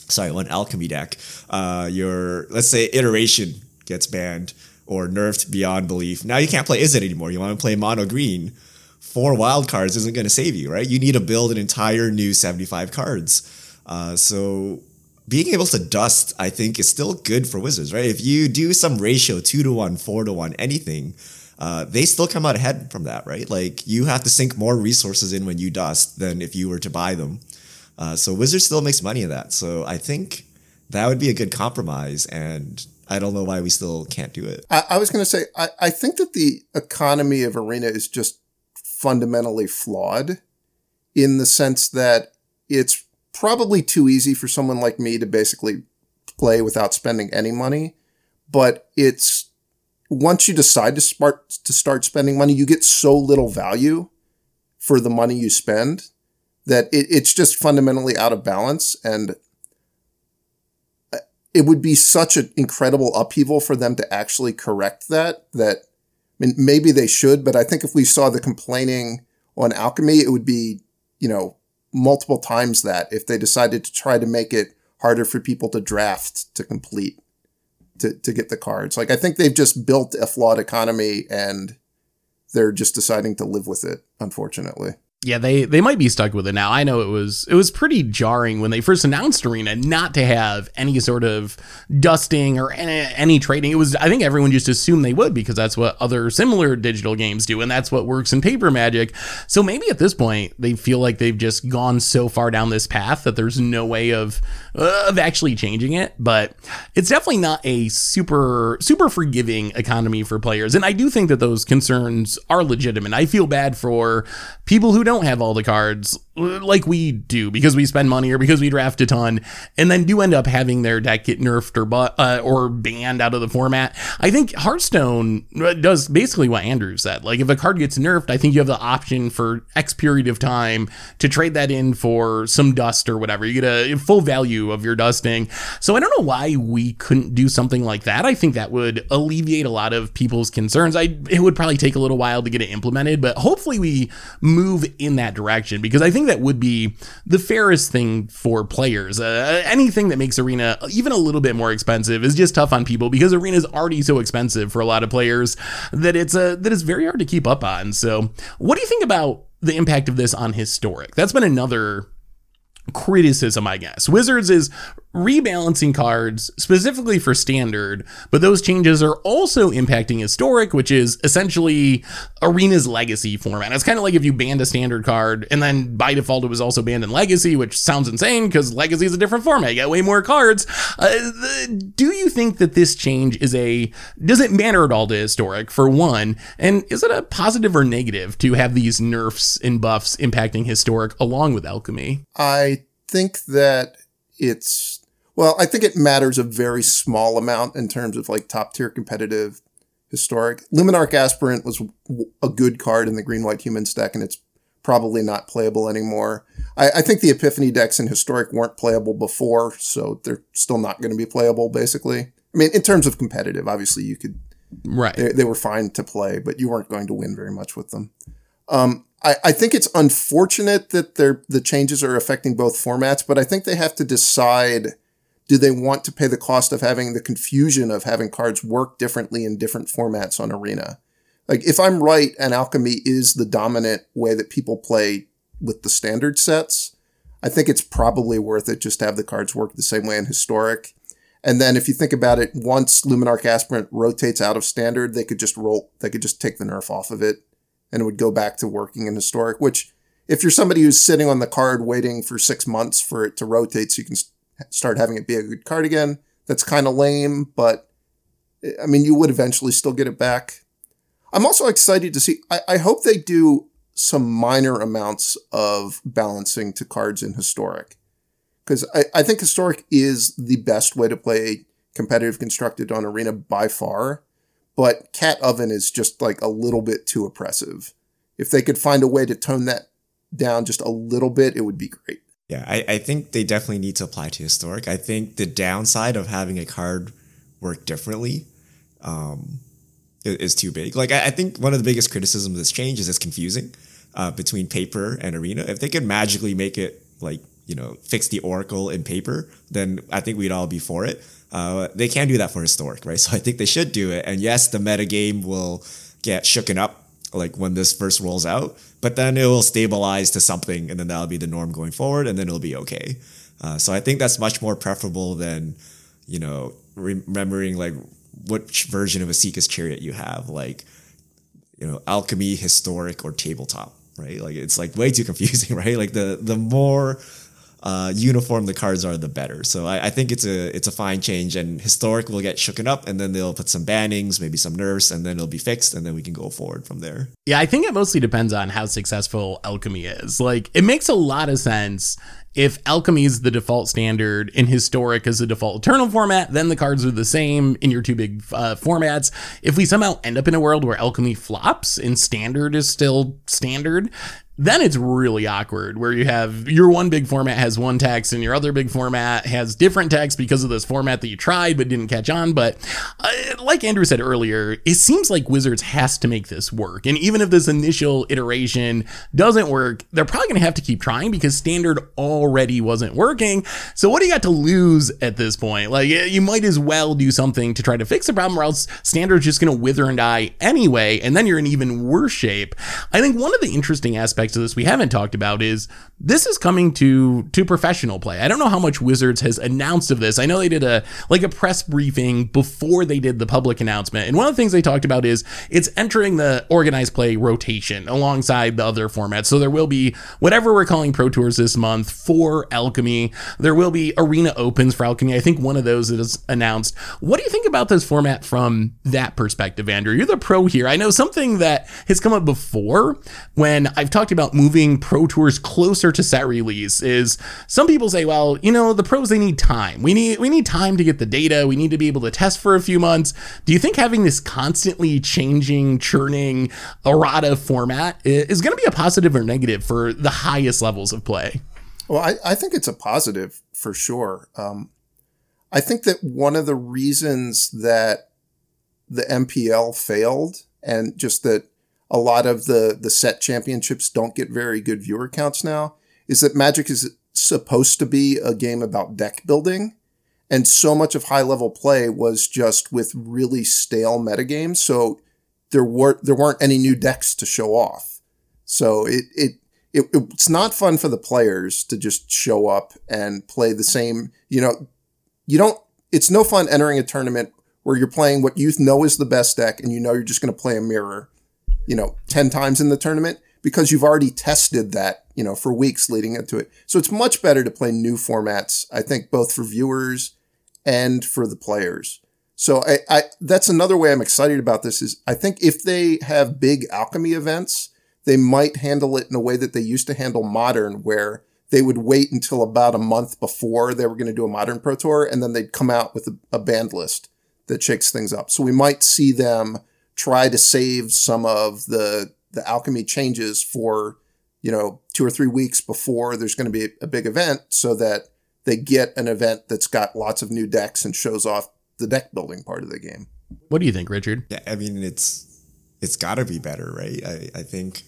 sorry, one alchemy deck, uh, your let's say iteration gets banned or nerfed beyond belief. Now you can't play Izzet anymore. You want to play mono green. Four wild cards isn't going to save you, right? You need to build an entire new 75 cards. Uh, so being able to dust, I think, is still good for Wizards, right? If you do some ratio two to one, four to one, anything, uh, they still come out ahead from that, right? Like you have to sink more resources in when you dust than if you were to buy them. Uh, so Wizards still makes money in that. So I think that would be a good compromise. And I don't know why we still can't do it. I, I was going to say, I, I think that the economy of Arena is just fundamentally flawed in the sense that it's probably too easy for someone like me to basically play without spending any money. But it's once you decide to start to start spending money, you get so little value for the money you spend that it, it's just fundamentally out of balance and uh, it would be such an incredible upheaval for them to actually correct that that I mean maybe they should but I think if we saw the complaining on alchemy it would be you know multiple times that if they decided to try to make it harder for people to draft to complete to, to get the cards. Like I think they've just built a flawed economy and they're just deciding to live with it unfortunately yeah, they they might be stuck with it now. I know it was it was pretty jarring when they first announced Arena not to have any sort of dusting or any, any, trading. It was I think everyone just assumed they would because that's what other similar digital games do and that's what works in paper magic. So maybe at this point they feel like they've just gone so far down this path that there's no way of uh, of actually changing it, but it's definitely not a super super forgiving economy for players. And I do think that those concerns are legitimate. I feel bad for people who don't have all the cards like we do because we spend money or because we draft a ton and then do end up having their deck get nerfed or uh, or banned out of the format. I think Hearthstone does basically what Andrew said. Like if a card gets nerfed, I think you have the option for X period of time to trade that in for some dust or whatever. You get a full value of your dusting. So I don't know why we couldn't do something like that. I think that would alleviate a lot of people's concerns. I it would probably take a little while to get it implemented, but hopefully we move in that direction because I think that would be the fairest thing for players. Uh, anything that makes Arena even a little bit more expensive is just tough on people because Arena is already so expensive for a lot of players that it's a uh, that is very hard to keep up on. So, what do you think about the impact of this on historic? That's been another criticism, I guess. Wizards is rebalancing cards specifically for standard, but those changes are also impacting historic, which is essentially Arena's legacy format. It's kind of like if you banned a standard card and then by default it was also banned in legacy, which sounds insane because legacy is a different format. You get way more cards. Uh, do you think that this change is a, does it matter at all to historic for one? And is it a positive or negative to have these nerfs and buffs impacting historic along with alchemy? I think that it's well, I think it matters a very small amount in terms of like top tier competitive historic. Luminarch Aspirant was a good card in the green white humans deck, and it's probably not playable anymore. I, I, think the Epiphany decks in historic weren't playable before, so they're still not going to be playable. Basically, I mean, in terms of competitive, obviously you could. Right. They, they were fine to play, but you weren't going to win very much with them. Um, I, I think it's unfortunate that they're, the changes are affecting both formats, but I think they have to decide do they want to pay the cost of having the confusion of having cards work differently in different formats on Arena? Like, if I'm right and Alchemy is the dominant way that people play with the standard sets, I think it's probably worth it just to have the cards work the same way in Historic. And then if you think about it, once Luminarch Aspirant rotates out of standard, they could just roll, they could just take the nerf off of it and it would go back to working in historic, which if you're somebody who's sitting on the card waiting for six months for it to rotate so you can start having it be a good card again, that's kind of lame, but I mean, you would eventually still get it back. I'm also excited to see, I, I hope they do some minor amounts of balancing to cards in historic. Because I, I think historic is the best way to play competitive constructed on arena by far but Cat Oven is just like a little bit too oppressive. If they could find a way to tone that down just a little bit, it would be great. Yeah, I, I think they definitely need to apply to historic. I think the downside of having a card work differently um, is, too big. Like, I, I, think one of the biggest criticisms of this change is it's confusing uh, between paper and arena. If they could magically make it like, you know, fix the oracle in paper, then I think we'd all be for it. Uh, they can do that for historic, right? So I think they should do it. And yes, the meta game will get shooken up like when this first rolls out, but then it will stabilize to something, and then that'll be the norm going forward, and then it'll be okay. Uh, so I think that's much more preferable than you know remembering like which version of Esika's chariot you have, like you know alchemy, historic, or tabletop, right? Like it's like way too confusing, right? Like the the more uh, uniform the cards are, the better. So I, I, think it's a it's a fine change, and historic will get shooken up, and then they'll put some bannings, maybe some nerfs, and then it'll be fixed, and then we can go forward from there. Yeah, I think it mostly depends on how successful alchemy is. Like, it makes a lot of sense if alchemy is the default standard and historic is the default eternal format, then the cards are the same in your two big uh, formats. If we somehow end up in a world where alchemy flops and standard is still standard, then it's really awkward where you have your one big format has one text and your other big format has different text because of this format that you tried but didn't catch on. But uh, like Andrew said earlier, it seems like Wizards has to make this work. And even if this initial iteration doesn't work, they're probably going to have to keep trying because standard already wasn't working. So what do you got to lose at this point? Like eh, you might as well do something to try to fix the problem or else standard's just going to wither and die anyway. And then you're in even worse shape. I think one of the interesting aspects aspects of this we haven't talked about is this is coming to to professional play. I don't know how much Wizards has announced of this. I know they did a like a press briefing before they did the public announcement. And one of the things they talked about is it's entering the organized play rotation alongside the other formats. So there will be whatever we're calling Pro Tours this month for Alchemy. There will be arena opens for Alchemy. I think one of those is announced. What do you think about this format from that perspective, Andrew? You're the pro here. I know something that has come up before when I've talked about moving pro tours closer to set release is some people say, well, you know, the pros they need time. We need we need time to get the data. We need to be able to test for a few months. Do you think having this constantly changing, churning errata format is going to be a positive or negative for the highest levels of play? Well, I, I think it's a positive for sure. Um, I think that one of the reasons that the MPL failed and just that a lot of the, the set championships don't get very good viewer counts now is that Magic is supposed to be a game about deck building. And so much of high level play was just with really stale metagames. So there were there weren't any new decks to show off. So it, it it it's not fun for the players to just show up and play the same, you know, you don't it's no fun entering a tournament where you're playing what you know is the best deck and you know you're just going to play a mirror, you know, 10 times in the tournament because you've already tested that, you know, for weeks leading into it. So it's much better to play new formats, I think both for viewers and for the players. So I, I, that's another way I'm excited about this is I think if they have big alchemy events, they might handle it in a way that they used to handle modern where they would wait until about a month before they were going to do a modern pro tour and then they'd come out with a, a band list that shakes things up. So we might see them try to save some of the the alchemy changes for you know two or three weeks before there's going to be a big event so that they get an event that's got lots of new decks and shows off the deck building part of the game. What do you think, Richard? Yeah, I mean it's it's got to be better, right? I, I think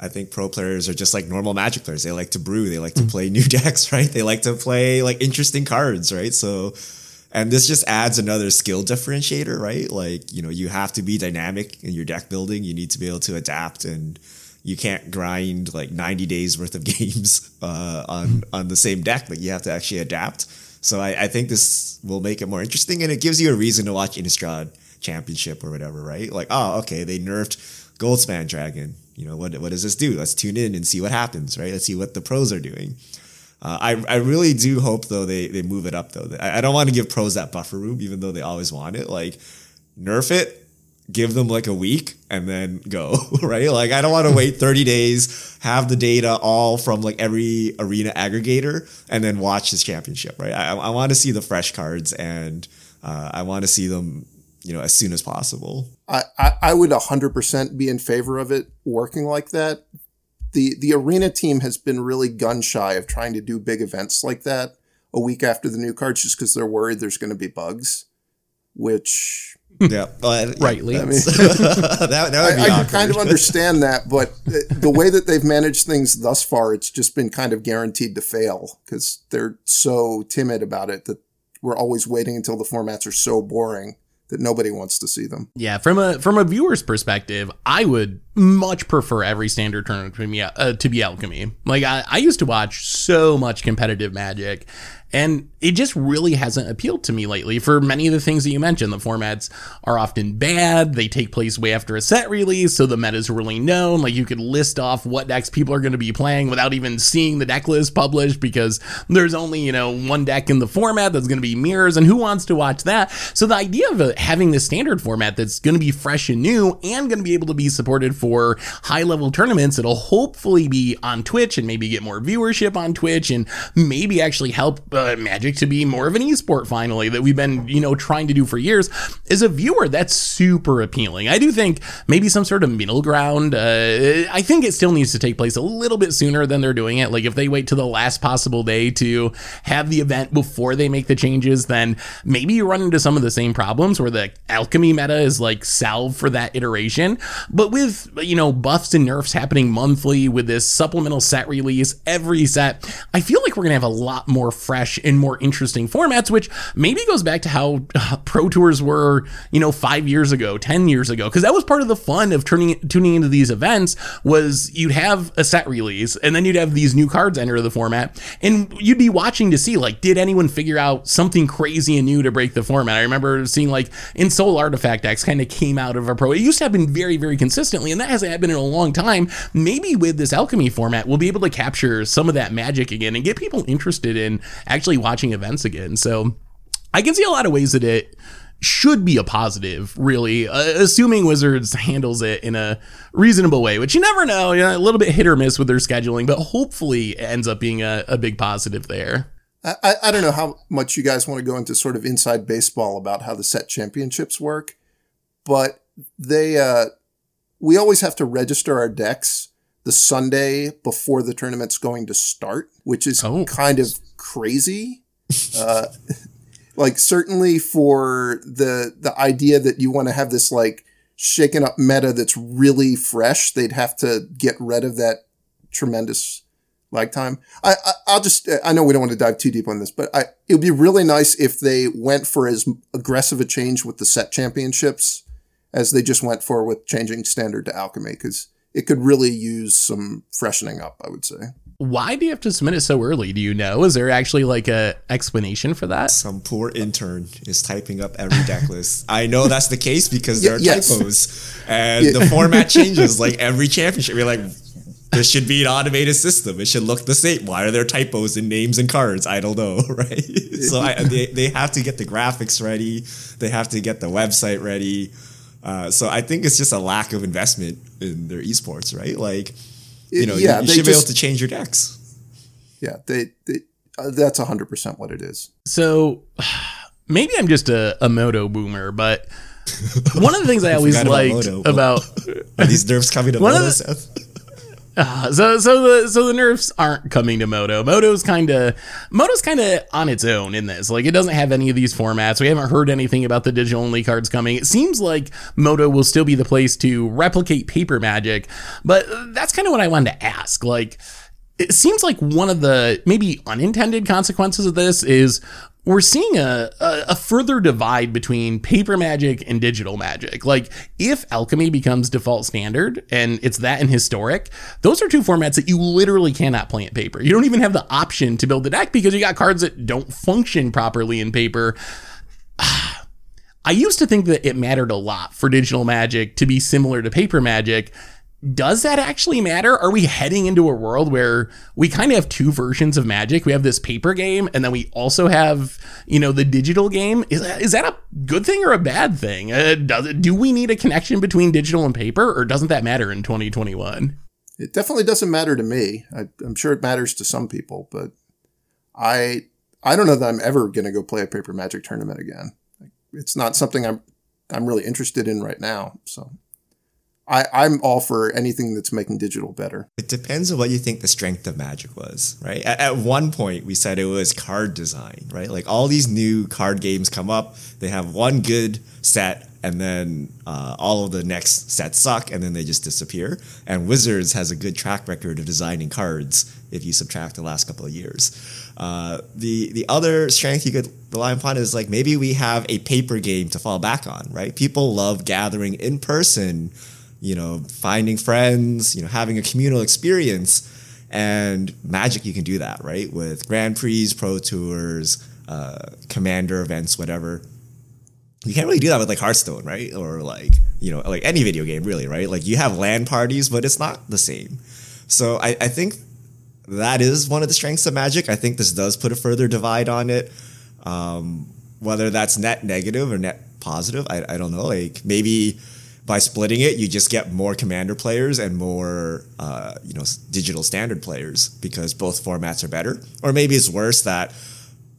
I think pro players are just like normal Magic players. They like to brew. They like to mm. play new decks, right? They like to play like interesting cards, right? So, and this just adds another skill differentiator, right? Like you know, you have to be dynamic in your deck building. You need to be able to adapt and you can't grind like 90 days worth of games uh, on on the same deck, but you have to actually adapt. So I, I, think this will make it more interesting, and it gives you a reason to watch Innistrad Championship or whatever, right? Like, oh, okay, they nerfed Goldspan Dragon. You know, what what does this do? Let's tune in and see what happens, right? Let's see what the pros are doing. Uh, I, I really do hope though they, they move it up though. I, I don't want to give pros that buffer room, even though they always want it. Like nerf it, give them like a week and then go, right? Like I don't want to wait 30 days, have the data all from like every arena aggregator and then watch this championship, right? I, I want to see the fresh cards and uh, I want to see them, you know, as soon as possible. I, I, I would 100% be in favor of it working like that. The, the arena team has been really gun shy of trying to do big events like that a week after the new cards just because they're worried there's going to be bugs, which yeah, uh, rightly. I mean, that, that would be I, I kind of understand that, but the way that they've managed things thus far, it's just been kind of guaranteed to fail because they're so timid about it that we're always waiting until the formats are so boring that nobody wants to see them. Yeah, from a from a viewer's perspective, I would much prefer every standard tournament to be, uh, to be alchemy. Like I, I used to watch so much competitive Magic, and it just really hasn't appealed to me lately for many of the things that you mentioned. The formats are often bad. They take place way after a set release, so the meta is really known. Like you could list off what decks people are going to be playing without even seeing the deck list published because there's only, you know, one deck in the format that's going to be mirrors, and who wants to watch that? So the idea of uh, having this standard format that's going to be fresh and new and going to be able to be supported for high level tournaments, it'll hopefully be on Twitch and maybe get more viewership on Twitch and maybe actually help uh, uh, Magic to be more of an esport finally that we've been, you know, trying to do for years. As a viewer, that's super appealing. I do think maybe some sort of middle ground. Uh, I think it still needs to take place a little bit sooner than they're doing it. Like if they wait to the last possible day to have the event before they make the changes, then maybe you run into some of the same problems where the alchemy meta is like salve for that iteration. But with, you know, buffs and nerfs happening monthly with this supplemental set release every set, I feel like we're going to have a lot more fresh and more interesting formats, which maybe goes back to how uh, pro tours were, you know, five years ago, 10 years ago. Cause that was part of the fun of turning, tuning into these events was you'd have a set release and then you'd have these new cards enter the format and you'd be watching to see like, did anyone figure out something crazy and new to break the format? I remember seeing like Ensoul Artifact decks kind of came out of a pro. It used to happen very, very consistently and that hasn't happened in a long time. Maybe with this alchemy format, we'll be able to capture some of that magic again and get people interested in watching events again. So I can see a lot of ways that it should be a positive, really, uh, assuming Wizards handles it in a reasonable way, which you never know. You know, a little bit hit or miss with their scheduling, but hopefully it ends up being a, a big positive there. I, I don't know how much you guys want to go into sort of inside baseball about how the set championships work, but they uh, we always have to register our decks the Sunday before the tournament's going to start, which is oh. kind of crazy. Uh, like certainly for the the idea that you want to have this like shaken up meta that's really fresh, they'd have to get rid of that tremendous lag time. I, I will just I know we don't want to dive too deep on this, but I it would be really nice if they went for as aggressive a change with the set championships as they just went for with changing standard to alchemy because it could really use some freshening up. I would say. Why do you have to submit it so early? Do you know? Is there actually like a explanation for that? Some poor intern is typing up every deck list. I know that's the case because there are yes. typos and yeah. the format changes like every championship. You're like, this should be an automated system. It should look the same. Why are there typos in names and cards? I don't know, right? so I, they, they have to get the graphics ready. They have to get the website ready. Uh, so I think it's just a lack of investment in their esports, right? Like you know, yeah, you, you should be able to change your decks. Yeah, they, they uh, that's hundred percent what it is. So maybe I'm just a, a Modo boomer, but one of the things I always liked about, about are these nerfs coming to Modo, Seth? Uh, so so the so the nerfs aren't coming to Modo. Modo's kind of Modo's kind of on its own in this. Like it doesn't have any of these formats. We haven't heard anything about the digital only cards coming. It seems like Modo will still be the place to replicate paper magic, but that's kind of what I wanted to ask. Like it seems like one of the maybe unintended consequences of this is we're seeing a, a, a, further divide between paper magic and digital magic. Like, if alchemy becomes default standard and it's that in historic, those are two formats that you literally cannot play in paper. You don't even have the option to build the deck because you got cards that don't function properly in paper. I used to think that it mattered a lot for digital magic to be similar to paper magic does that actually matter? Are we heading into a world where we kind of have two versions of Magic? We have this paper game, and then we also have, you know, the digital game. Is that, is that a good thing or a bad thing? Uh, does it, do we need a connection between digital and paper, or doesn't that matter in 2021? It definitely doesn't matter to me. I, I'm sure it matters to some people, but I I don't know that I'm ever going to go play a paper Magic tournament again. It's not something I'm I'm really interested in right now. So. I, I'm all for anything that's making digital better. It depends on what you think the strength of Magic was, right? At, at, one point, we said it was card design, right? Like all these new card games come up, they have one good set, and then uh, all of the next sets suck, and then they just disappear. And Wizards has a good track record of designing cards if you subtract the last couple of years. Uh, the the other strength you could rely upon is like maybe we have a paper game to fall back on, right? People love gathering in person you know, finding friends, you know, having a communal experience. And Magic, you can do that, right? With Grand Prix, Pro Tours, uh, Commander events, whatever. You can't really do that with like Hearthstone, right? Or like, you know, like any video game, really, right? Like you have LAN parties, but it's not the same. So I, I think that is one of the strengths of Magic. I think this does put a further divide on it. Um, whether that's net negative or net positive, I, I don't know. Like maybe by splitting it, you just get more commander players and more, uh, you know, digital standard players because both formats are better. Or maybe it's worse that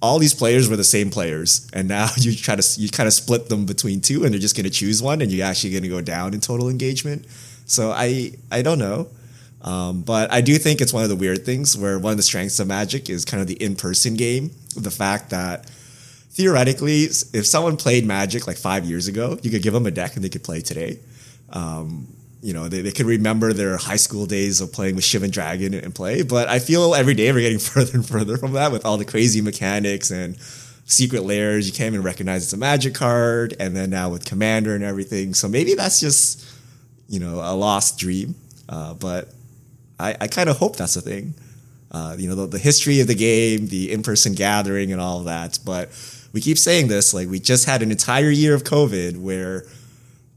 all these players were the same players, and now you try to you kind of split them between two, and they're just going to choose one, and you're actually going to go down in total engagement. So I I don't know, um, but I do think it's one of the weird things where one of the strengths of Magic is kind of the in person game, the fact that theoretically, if someone played Magic like five years ago, you could give them a deck and they could play today. Um, you know, they, they could remember their high school days of playing with Shivan Dragon and play. But I feel every day we're getting further and further from that with all the crazy mechanics and secret layers. You can't even recognize it's a magic card. And then now with Commander and everything. So maybe that's just, you know, a lost dream. Uh, but I, I kind of hope that's a thing. Uh, you know, the, the history of the game, the in person gathering, and all that. But we keep saying this, like we just had an entire year of COVID where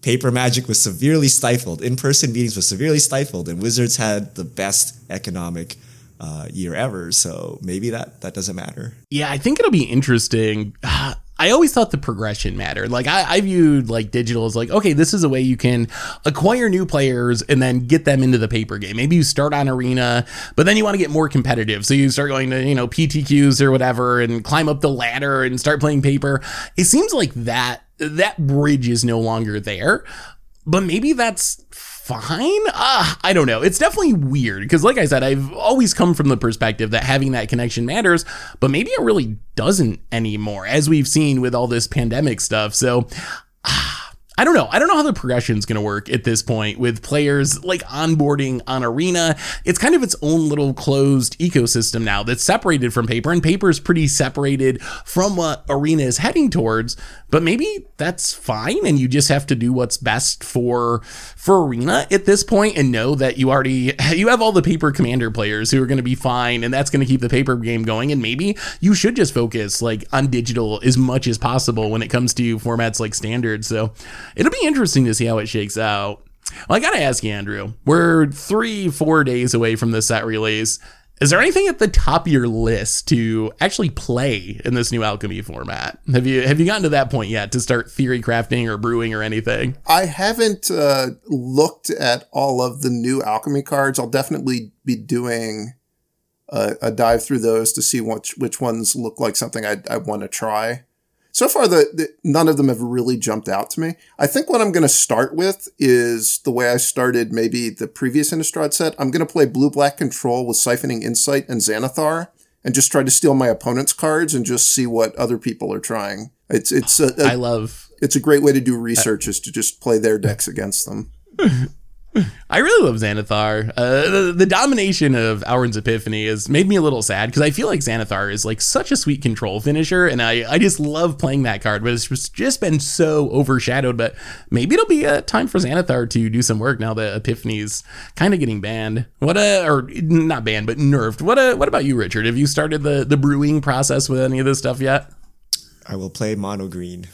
paper magic was severely stifled, in-person meetings were severely stifled, and Wizards had the best economic uh, year ever. So maybe that that doesn't matter. Yeah, I think it'll be interesting. I always thought the progression mattered. Like I, I, viewed like digital as like, okay, this is a way you can acquire new players and then get them into the paper game. Maybe you start on arena, but then you want to get more competitive. So you start going to, you know, PTQs or whatever and climb up the ladder and start playing paper. It seems like that that bridge is no longer there. But maybe that's fine. Uh, I don't know. It's definitely weird because, like I said, I've always come from the perspective that having that connection matters, but maybe it really doesn't anymore, as we've seen with all this pandemic stuff. So, uh, I don't know. I don't know how the progression is going to work at this point with players like onboarding on Arena. It's kind of its own little closed ecosystem now that's separated from paper, and paper is pretty separated from what Arena is heading towards. But maybe that's fine, and you just have to do what's best for for Arena at this point, and know that you already you have all the paper commander players who are going to be fine, and that's going to keep the paper game going. And maybe you should just focus like on digital as much as possible when it comes to formats like standard. So it'll be interesting to see how it shakes out. Well, I gotta ask you, Andrew. We're three, four days away from the set release. Is there anything at the top of your list to actually play in this new alchemy format? Have you have you gotten to that point yet to start theory crafting or brewing or anything? I haven't uh, looked at all of the new alchemy cards. I'll definitely be doing a, a dive through those to see which which ones look like something I I want to try so far the, the, none of them have really jumped out to me. I think what I'm going to start with is the way I started maybe the previous Innistrad set. I'm going to play blue black control with siphoning insight and Xanathar and just try to steal my opponent's cards and just see what other people are trying. It's it's a, a, I love it's a great way to do research is to just play their decks against them. I really love Xanathar. Uh, the, the, domination of Alrund's Epiphany has made me a little sad because I feel like Xanathar is like such a sweet control finisher, and I, I just love playing that card, but it's just been so overshadowed. But maybe it'll be a time for Xanathar to do some work now that Epiphany's kind of getting banned. What a or not banned, but nerfed. What a what about you, Richard? Have you started the the brewing process with any of this stuff yet? I will play mono green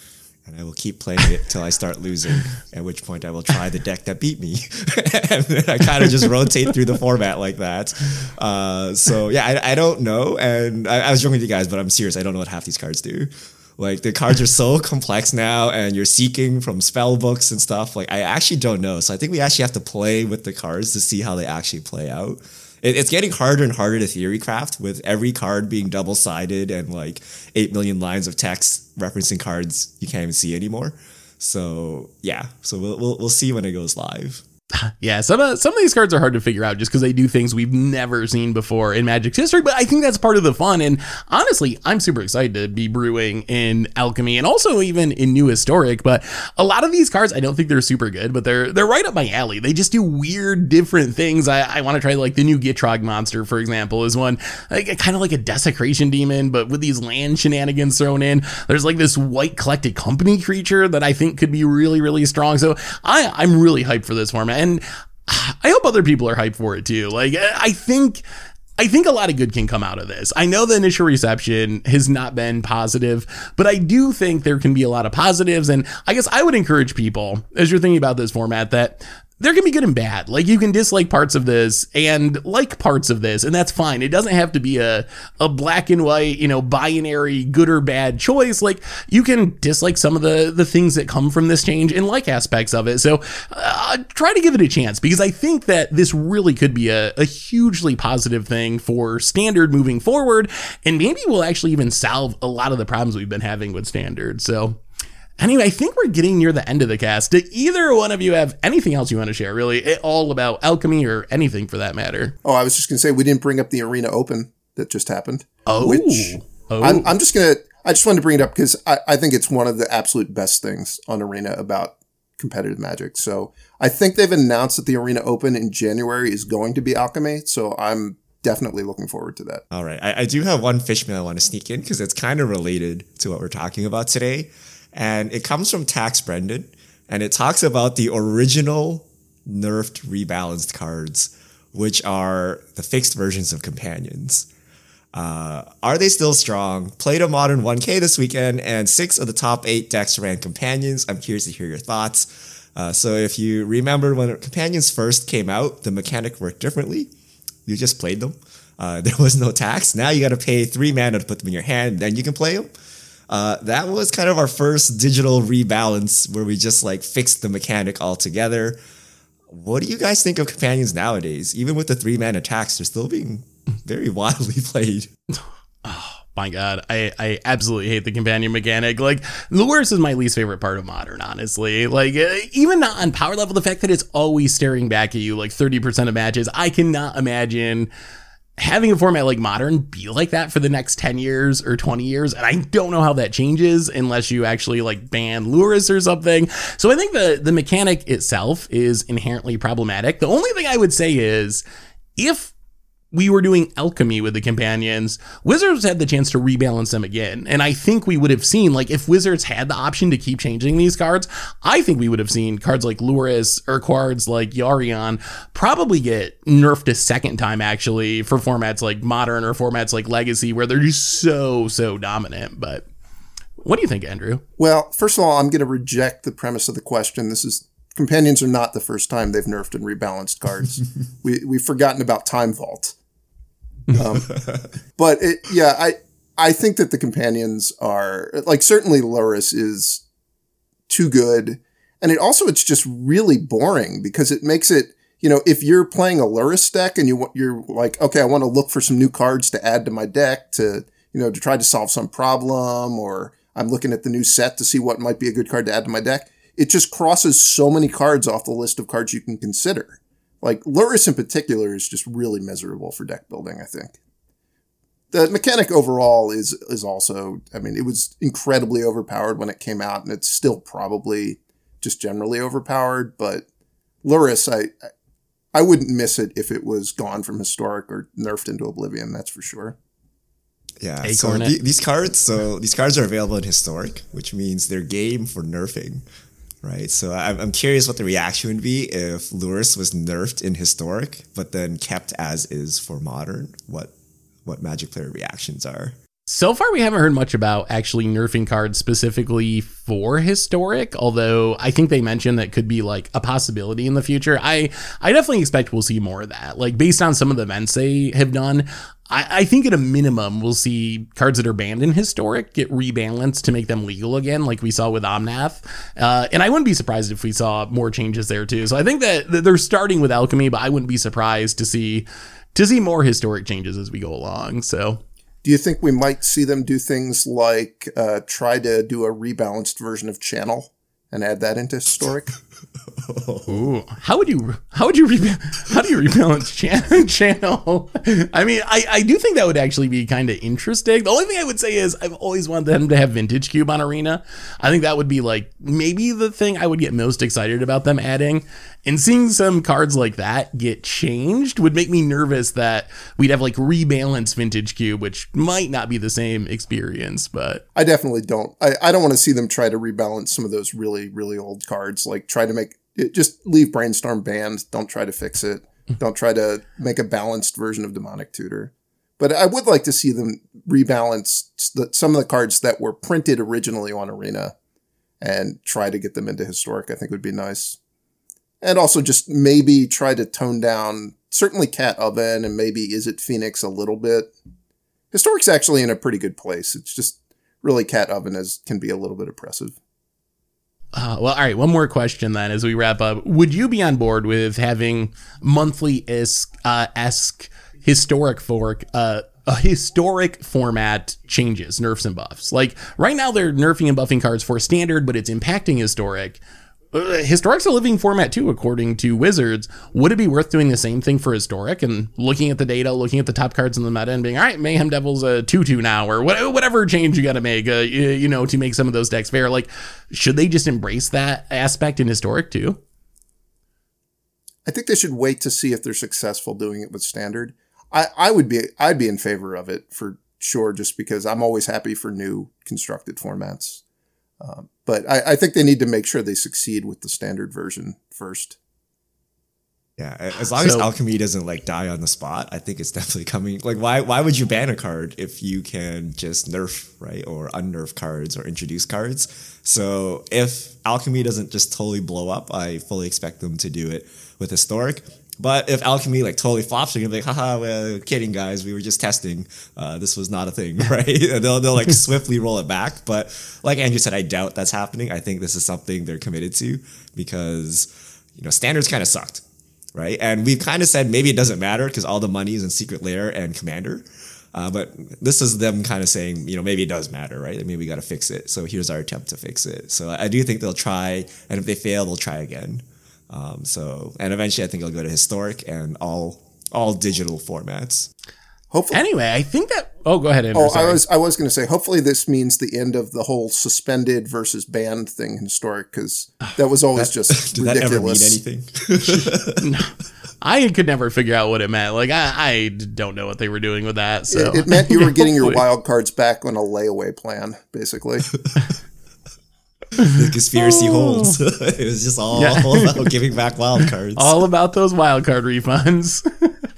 and I will keep playing it till I start losing. At which point, I will try the deck that beat me, and then I kind of just rotate through the format like that. Uh, so yeah, I, I, don't know, and I, I was joking with you guys, but I'm serious. I don't know what half these cards do. Like the cards are so complex now, and you're seeking from spell books and stuff. Like I actually don't know. So I think we actually have to play with the cards to see how they actually play out it, it's getting harder and harder to theory craft with every card being double sided and like 8 million lines of text referencing cards you can't even see anymore. So yeah, so we'll, we'll, we'll see when it goes live. yeah, some of some of these cards are hard to figure out just because they do things we've never seen before in Magic's history. But I think that's part of the fun. And honestly, I'm super excited to be brewing in Alchemy and also even in New Historic. But a lot of these cards, I don't think they're super good, but they're they're right up my alley. They just do weird, different things. I, I want to try like the new Gitrog monster, for example, is one like, kind of like a desecration demon, but with these land shenanigans thrown in. There's like this white collected company creature that I think could be really, really strong. So I I'm really hyped for this format and I hope other people are hyped for it too. Like I think I think a lot of good can come out of this. I know the initial reception has not been positive, but I do think there can be a lot of positives. And I guess I would encourage people, as you're thinking about this format, that they're gonna be good and bad. Like you can dislike parts of this and like parts of this, and that's fine. It doesn't have to be a a black and white, you know, binary good or bad choice. Like you can dislike some of the the things that come from this change and like aspects of it. So uh, try to give it a chance because I think that this really could be a, a hugely positive thing for standard moving forward, and maybe we'll actually even solve a lot of the problems we've been having with standard. So Anyway, I think we're getting near the end of the cast. Do either one of you have anything else you want to share, really? all about alchemy or anything for that matter? Oh, I was just going to say, we didn't bring up the Arena Open that just happened. Oh. Which oh. I'm, I'm just going to, I just wanted to bring it up because I, I think it's one of the absolute best things on Arena about competitive magic. So I think they've announced that the Arena Open in January is going to be alchemy. So I'm definitely looking forward to that. All right. I, I do have one fish mail I want to sneak in because it's kind of related to what we're talking about today and it comes from Tax Brendan, and it talks about the original nerfed rebalanced cards, which are the fixed versions of companions. Uh, are they still strong? Played a modern 1K this weekend, and six of the top eight decks ran companions. I'm curious to hear your thoughts. Uh, so, if you remember when companions first came out, the mechanic worked differently. You just played them. Uh, there was no tax. Now you got to pay three mana to put them in your hand, then you can play them. Uh, that was kind of our first digital rebalance where we just like fixed the mechanic altogether. What do you guys think of companions nowadays? Even with the three mana tax, they're still being very widely played. Oh my god, I, I absolutely hate the companion mechanic. Like the worst is my least favorite part of modern, honestly. Like uh, even not on power level, the fact that it's always staring back at you like 30% of matches, I cannot imagine having a format like modern be like that for the next 10 years or 20 years and i don't know how that changes unless you actually like ban Lurrus or something. So i think the the mechanic itself is inherently problematic. The only thing i would say is if we were doing alchemy with the companions, Wizards had the chance to rebalance them again. And I think we would have seen, like, if Wizards had the option to keep changing these cards, I think we would have seen cards like Lurrus or cards like Yorion probably get nerfed a second time, actually, for formats like Modern or formats like Legacy, where they're just so, so dominant. But what do you think, Andrew? Well, first of all, I'm going to reject the premise of the question. This is companions are not the first time they've nerfed and rebalanced cards. we we've forgotten about Time Vault. Um, but it, yeah, I I think that the companions are like certainly Lurrus is too good, and it also it's just really boring because it makes it you know if you're playing a Lurrus deck and you you're like okay I want to look for some new cards to add to my deck to you know to try to solve some problem or I'm looking at the new set to see what might be a good card to add to my deck. It just crosses so many cards off the list of cards you can consider. Like Lurrus in particular is just really miserable for deck building, I think. The mechanic overall is is also, I mean, it was incredibly overpowered when it came out, and it's still probably just generally overpowered. But Lurrus, I I wouldn't miss it if it was gone from historic or nerfed into oblivion. That's for sure. Yeah, so th- these cards, so these cards are available in historic, which means they're game for nerfing right? So I'm, curious what the reaction would be if Lurrus was nerfed in historic, but then kept as is for modern. What what Magic player reactions are? So far, we haven't heard much about actually nerfing cards specifically for historic. Although I think they mentioned that could be like a possibility in the future. I I definitely expect we'll see more of that. Like based on some of the events they have done, I, I think at a minimum we'll see cards that are banned in historic get rebalanced to make them legal again, like we saw with Omnath. Uh, and I wouldn't be surprised if we saw more changes there too. So I think that, that they're starting with alchemy, but I wouldn't be surprised to see to see more historic changes as we go along. So do you think we might see them do things like uh, try to do a rebalanced version of Channel and add that into historic? Ooh, how would you how would you re- how do you rebalance channel channel? I mean, I, I do think that would actually be kind of interesting. The only thing I would say is I've always wanted them to have vintage cube on arena. I think that would be like maybe the thing I would get most excited about them adding. And seeing some cards like that get changed would make me nervous that we'd have like rebalance vintage cube, which might not be the same experience. But I definitely don't. I, I don't want to see them try to rebalance some of those really really old cards. Like try to make it, just leave brainstorm banned. Don't try to fix it. Hmm. Don't try to make a balanced version of demonic tutor. But I would like to see them rebalance the, some of the cards that were printed originally on Arena and try to get them into historic. I think would be nice and also just maybe try to tone down certainly Cat Oven and maybe Izzet Phoenix a little bit. Historic's actually in a pretty good place. It's just really Cat Oven is can be a little bit oppressive. Uh, well, all right. One more question then, as we wrap up. Would you be on board with having monthly esque, uh, esque historic fork, uh, a historic format changes, nerfs and buffs? Like right now, they're nerfing and buffing cards for standard, but it's impacting historic uh, historic's a living format too, according to Wizards. Would it be worth doing the same thing for historic and looking at the data, looking at the top cards in the meta, and being all right, Mayhem Devil's a two-two now, or whatever change you got to make, uh, you know, to make some of those decks fair? Like, should they just embrace that aspect in historic too? I think they should wait to see if they're successful doing it with standard. I, I would be I'd be in favor of it for sure, just because I'm always happy for new constructed formats. Um, but I, I, think they need to make sure they succeed with the standard version first. Yeah, as long so, as alchemy doesn't like die on the spot, I think it's definitely coming. Like, why why would you ban a card if you can just nerf right or unnerf cards or introduce cards? So if alchemy doesn't just totally blow up, I fully expect them to do it with historic. But if alchemy like totally flops, you're gonna be like, haha, we're kidding, guys. We were just testing. Uh, this was not a thing, right? they'll, they'll like swiftly roll it back. But like Andrew said, I doubt that's happening. I think this is something they're committed to because, you know, standards kind of sucked, right? And we've kind of said maybe it doesn't matter because all the money is in Secret Lair and Commander. Uh, but this is them kind of saying, you know, maybe it does matter, right? Maybe we got to fix it. So here's our attempt to fix it. So I do think they'll try, and if they fail, they'll try again. Um, so and eventually, I think it'll go to historic and all all digital formats. Hopefully. Anyway, I think that. Oh, go ahead, Andrew. Oh, sorry. I was I was going to say. Hopefully, this means the end of the whole suspended versus banned thing in historic because that was always just Did that ever mean ridiculous. anything? I could never figure out what it meant. Like I, I don't know what they were doing with that. So It, it meant you were getting your Hopefully. wild cards back on a layaway plan, basically. The conspiracy oh. holds. it was just all Yeah. about giving back wild cards. all about those wild card refunds.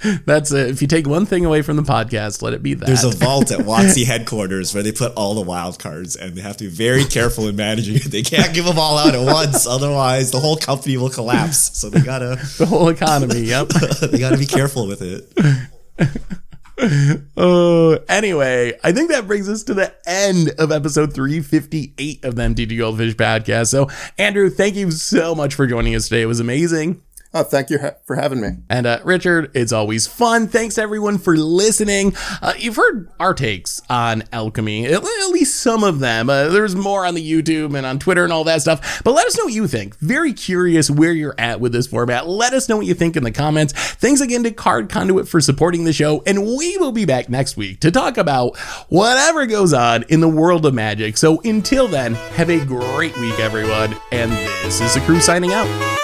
That's it. If you take one thing away from the podcast, let it be that. There's a vault at WotC headquarters where they put all the wild cards, and they have to be very careful in managing it. They can't give them all out at once, otherwise the whole company will collapse. So they gotta the whole economy. Yep. they gotta be careful with it. Oh, anyway, I think that brings us to the end of episode 358 of the MTG Goldfish podcast. So, Andrew, thank you so much for joining us today. It was amazing. Oh, thank you for having me. And uh, Richard, it's always fun. Thanks everyone for listening. Uh, you've heard our takes on alchemy, at, at least some of them. Uh, there's more on the YouTube and on Twitter and all that stuff. But let us know what you think. Very curious where you're at with this format. Let us know what you think in the comments. Thanks again to Card Conduit for supporting the show, and we will be back next week to talk about whatever goes on in the world of magic. So until then, have a great week, everyone. And this is the crew signing out.